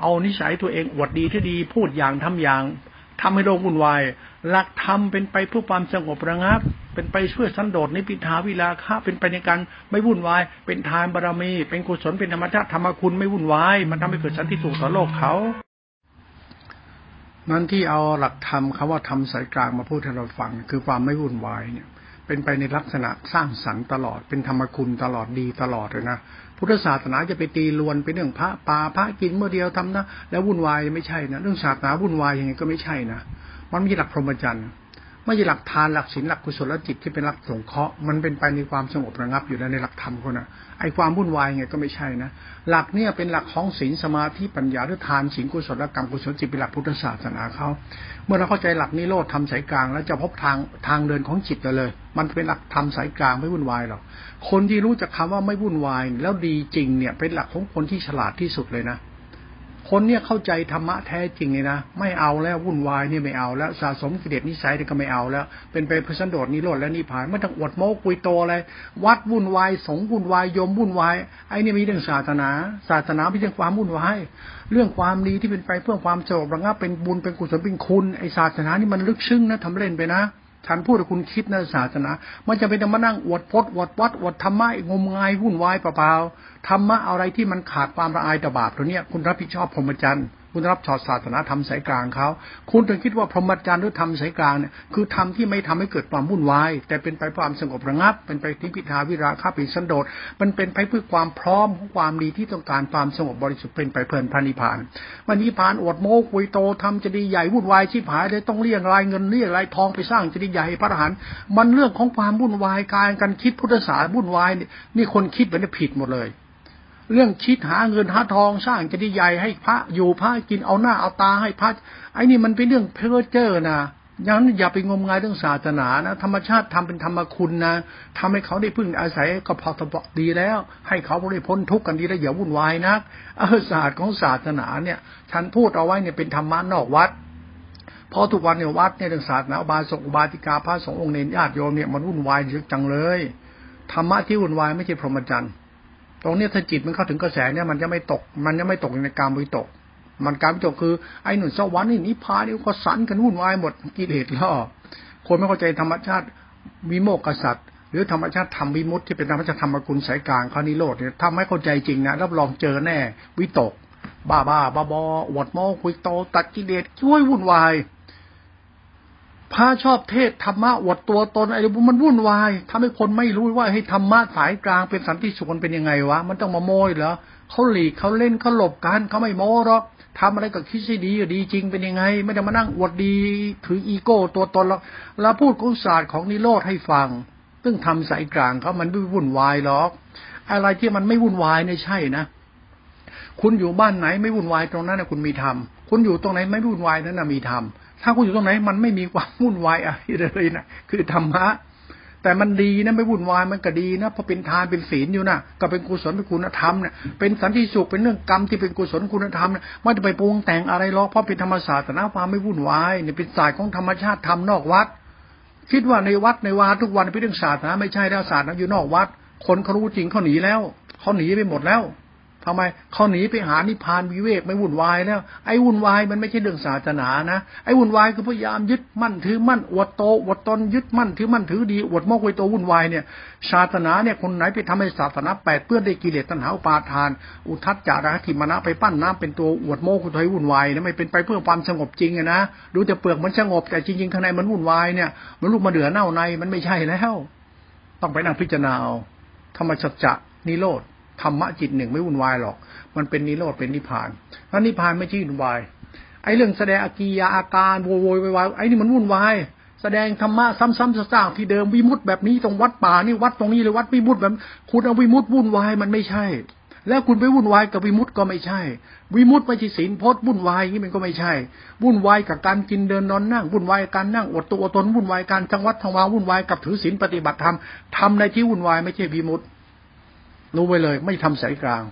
เอานิสัยตัวเองอวดดีที่ดีพูดอย่างทำอย่างทำให้โลกวุ่นวาย หลักธรรมเป็นไปเพื่อความสงบระงับ เป็นไปช่วยสันโดษในปิทาวิลาคะเป็นไปในการไม่วุ่นวาย เป็นทานบารมี เป็นกุศลเป็นธรรมชาติธรรมคุณไม่วุ่นวาย มันทำให้เกิดสันติสุขต่อโลกเขานั้นที่เอาหลักธรรมคาว่าทำสายกลางมาพูดให้เราฟัง คือความไม่วุ่นวายเนี่ยเป็นไปในลักษณะสร้างสรรค์ตลอด เป็นธรรมคุณตลอดดีตลอดเลยนะพุทธศาสนาจะไปตีลวนไปเรื่องพระป่าพระกินเมื่อเดียวทำนะแล้ววุ่นวายไม่ใช่นะเรื่องศาสนาวุ่นวายยังไงก็ไม่ใช่นะมันไม่ใช่หลักพรหมจรรย์ ไม่ใช่หลักทานหลักศีลหลักกุศลจิตที่เป็นหลักสงเคราะห์มันเป็นไปในความสงบระงับอยู่แล้วในหลักธรรมคนน่ะไอความวุ่นวายไงก็ไม่ใช่นะหลักเนี่ยเป็นหลักของศีลสมาธิปัญญาหรือทานศีลกุศลกรรมกุศลจิตเป็นหลักพุทธศาสนาเขาเมื่อเราเข้าใจหลักนิโรธทำสายกลาง แล้วจะพบทางทางเดินของจิตเลย มันเป็นหลักทำสายกลางไม่วุ่นวายหรอกคนที่รู้จักคาว่าไม่วุ่นวายแล้วดีจริงเนี่ยเป็นหลักของคนที่ฉลาดที่สุดเลยนะ คนเนี่ยเข้าใจธรรมะแท้จริงเลยนะไม่เอาแล้ววุ่นวายเนี่ยไม่เอาแล้วสะสมกิเลสนิสัยก็ไม่เอาแล้ว เป็นไปพระสันโดษนิโรธและนิพพานไม่ต้องอวดโม้คุยโตอะไรวัดวุ่นวายสงวุ่นวายยมวุ่นวายไอ้นี่มีเรื่องศาสนา ศาสนาไม่ใช่ความวุ่นวายเรื่องความดีที่เป็นไปเพื่อความสงบระงับเป็นบุญเป็นกุศลเป็นคุณไอ้ศาสนานี่มันลึกซึ้งนะทำเล่นไปนะ ฉันพูดกับคุณคิดนะศาสนา มันจะเป็นมานั่งอวดพจน์อวดวัดอวดธรรมะงมงายวุ่นวายเปล่าๆธรรมะอะไรที่มันขาดความละอายต่อบาปตัวเนี้ยคุณรับผิดชอบพรหมจรรย์ คุณรับชอดศาสนาธรรมสายกลางเขาคุณถึงคิดว่าพรหมจรรย์หรือธรรมสายกลางเนี่ยคือธรรมที่ไม่ทำให้เกิดความวุ่นวายแต่เป็นไปความสงบระงับ เป็นไปที่พิธาวิราคาปิสันโดษมันเป็นไปเพื่อความพร้อมของความดีที่ต้องการความสงบบริสุทธิ์เป็นไปเพลินพระนิพพานวันนิพพานอวดโม้คุยโตทำจะดีใหญ่วุ่นวายชิบหายเลยต้องเรียกรายเงินเรียกรายทองไปสร้างจะดีใหญ่พระอรหันต์มันเรื่องของความวุ่นวายการการคิดพุทธศาสนาวุ่นวายนี่คนคิดแบบนี้ผิดหมดเลย เรื่องคิดหาเงินหาทองสร้างจดีใหญ่ให้พระอยู่พระกินเอาหน้าเอาตาให้พระไอ้นี่มันเป็นเรื่องเพ้อเจ้อนะยังอย่าไปงมงายเรื่องศาสนานะธรรมชาติทำเป็นธรรมคุณนะทำให้เขาได้พึ่งอาศัยก็พอสบดีแล้ว ให้เขาได้พ้นทุกข์กันดีแล้วอย่าวุ่นวายนะเออศาสตร์ของศาสนาเนี่ย ฉันพูดเอาไว้เนี่ยเป็นธรรมะนอกวัดพอทุกวันเนี่ยวัดเนี่ยเรื่องศาสนาบาสกบาติกาพระสงฆ์องค์เนรญาติโยมเนี่ยมันวุ่นวายเยอะจังเลยธรรมะที่วุ่นวายไม่ใช่พรหมจรรย์ ตรงนี้ถ้าจิตมันเข้าถึงกระแสเนี่ยมันจะไม่ตก มันจะไม่ตกในการวิตก มันการวิตกคือไอ้หนุนสวรรค์นี่นิพพานนี่ก็สันกันวุ่นวายหมดกิเลสล่อคนไม่เข้าใจธรรมชาติวิโมกขสัตว์หรือธรรมชาติธรรมวิมุตที่เป็นธรรมชาติธรรมกุลสายกลางเขานิโรธเนี่ยทำให้เข้าใจจริงนะรับรองเจอแน่ วิตก บ้าบ้าบ้าบออวดโม้คุยโตตัดกิเลสช่วยวุ่นวาย พระชอบเทศธรรมะอวดตัวตนอะไรมันวุ่นวายทำให้คนไม่รู้ว่าให้ธรรมะสายกลางเป็นสันติสุขมันเป็นยังไงวะ มันต้องมาโมยเหรอเขาหลีกเขาเล่นเขาหลบกันเขาไม่โม้หรอกทำอะไรกับคิดใช่ดีดีจริงเป็นยังไง ไม่ได้มานั่งอวดดีถืออีโก้ตัวตนแล้วเราพูดกุศาสตร์ของนิโรธให้ฟัง ซึ่งทำสายกลางเขามันไม่วุ่นวายหรอก อะไรที่มันไม่วุ่นวายเนี่ยใช่นะ คุณอยู่บ้านไหนไม่วุ่นวายตรงนั้นนะคุณมีธรรม คุณอยู่ตรงไหนไม่วุ่นวายนั้นนะมีธรรม ถ้าคุณอยู่ตรงไหน มันไม่มีความวุ่นวายอะไรเลยนะคือธรรมะแต่มันดีนะไม่วุ่นวายมันก็ดีนะเพราะเป็นทานเป็นศีลอยู่นะก็เป็นกุศลเป็นคุณธรรมเนี่ยเป็นสันติสุขเป็นเรื่องกรรมที่เป็นกุศลคุณธรรมเนี่ยไม่ได้ไปปรุงแต่งอะไรหรอกเพราะเป็นธรรมศาสตร์นะความไม่วุ่นวายเนี่ยเป็นศาสตร์ของธรรมชาติธรรมนอกวัด คิดว่าในวัดในวาทุกวันเป็นเรื่องศาสตร์นะไม่ใช่แล้วศาสตร์นะอยู่นอกวัด คนเขารู้จริงเขาหนีแล้วเขาหนีไปหมดแล้ว ทำไมเขาหนีไปหานิพพานวิเวกไม่วุ่นวายแล้ว ไอ้วุ่นวายมันไม่ใช่เรื่องศาสนานะไอ้วุ่นวายคือพยายามยึดมั่นถือมั่นอวดโตอวดตนยึดมั่นถือมั่นถือดีอวดโมกไวโตวุ่นวายเนี่ยศาสนาเนี่ยคนไหนไปทำให้ศาสนาแปดเปื้อนได้กิเลสตัณหาปาทาน อุทัศจาระทิมนะไปปั้นน้ำเป็นตัวอวดโมกุทยวุ่นวายนะไม่เป็นไปเพื่อความสงบจริงนะดูจะเปลือกมันสงบแต่จริงๆข้างในมันวุ่นวายเนี่ยมันลูกมาเดือเน่าในมันไม่ใช่แล้วต้องไปนั่งพิจารณาเอาธรรมชัจจะนิโรธ ธรรมะจิตหนึ่งไม่วุ่นวายหรอก มันเป็นนิโรธเป็นนิพพานแล้วนิพพานไม่ใช่วุ่นวาย ไอ้เรื่องแสดงอากียาอาการโวยโวยวายไอ้นี่มันวุ่นวายแสดงธรรมะซ้ำๆซากๆที่เดิมวิมุตแบบนี้ตรงวัดป่านี่วัดตรงนี้เลยวัดวิมุตแบบ คุณเอาวิมุตวุ่นวายมันไม่ใช่ แล้วคุณไปวุ่นวายกับวิมุตก็ไม่ใช่ วิมุตไม่ใช่ศีลพจน์วุ่นวายอย่างนี่มันก็ไม่ใช่ วุ่นวายกับการกินเดินนอนนั่งวุ่นวายการนั่งอดตัวตนวุ่นวายการจังวัดทวาวุ่นวายกับถือศีลปฏิบัติธรรมทำในที่วุ่นวายไม่ใช่วิมุต รู้ไว้เลย ไม่ทำสายกลาง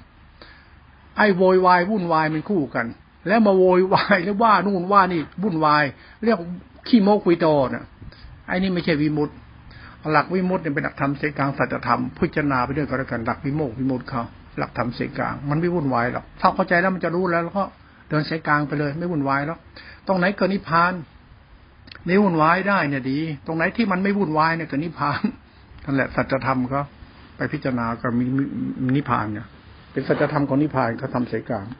ไอ้โวยวายวุ่นวายมันคู่กัน แล้วมาโวยวายแล้วว่านู่นว่านี่วุ่นวาย เรียกขี้โมกุยโตนะ่ะไอ้นี่ไม่ใช่วิมุตหลักวิมุตเนี่ยเป็นหลักธรรมสายกลางสัจธรรมพิจารณาไปด้วยกันแล้วกันหลักวิโมกวิมุตเขาหลักธรรมสายกลาง มันไม่วุ่นวายหรอกถ้าเข้าใจแล้วมันจะรู้แล้วแล้วก็เดินสายกลางไปเลย ไม่วุ่นวายแล้วตรงไหนเกิดนิพพานไม่วุ่นวายได้เนี่ยดี ตรงไหนที่มันไม่วุ่นวายเนี่ยเกิดนิพพานนั่นแหละสัจธรรมเขา ไปพิจารณากับมีนิพพานเนี่ย เป็นสัจธรรมของนิพพานเขาทำเสกลาง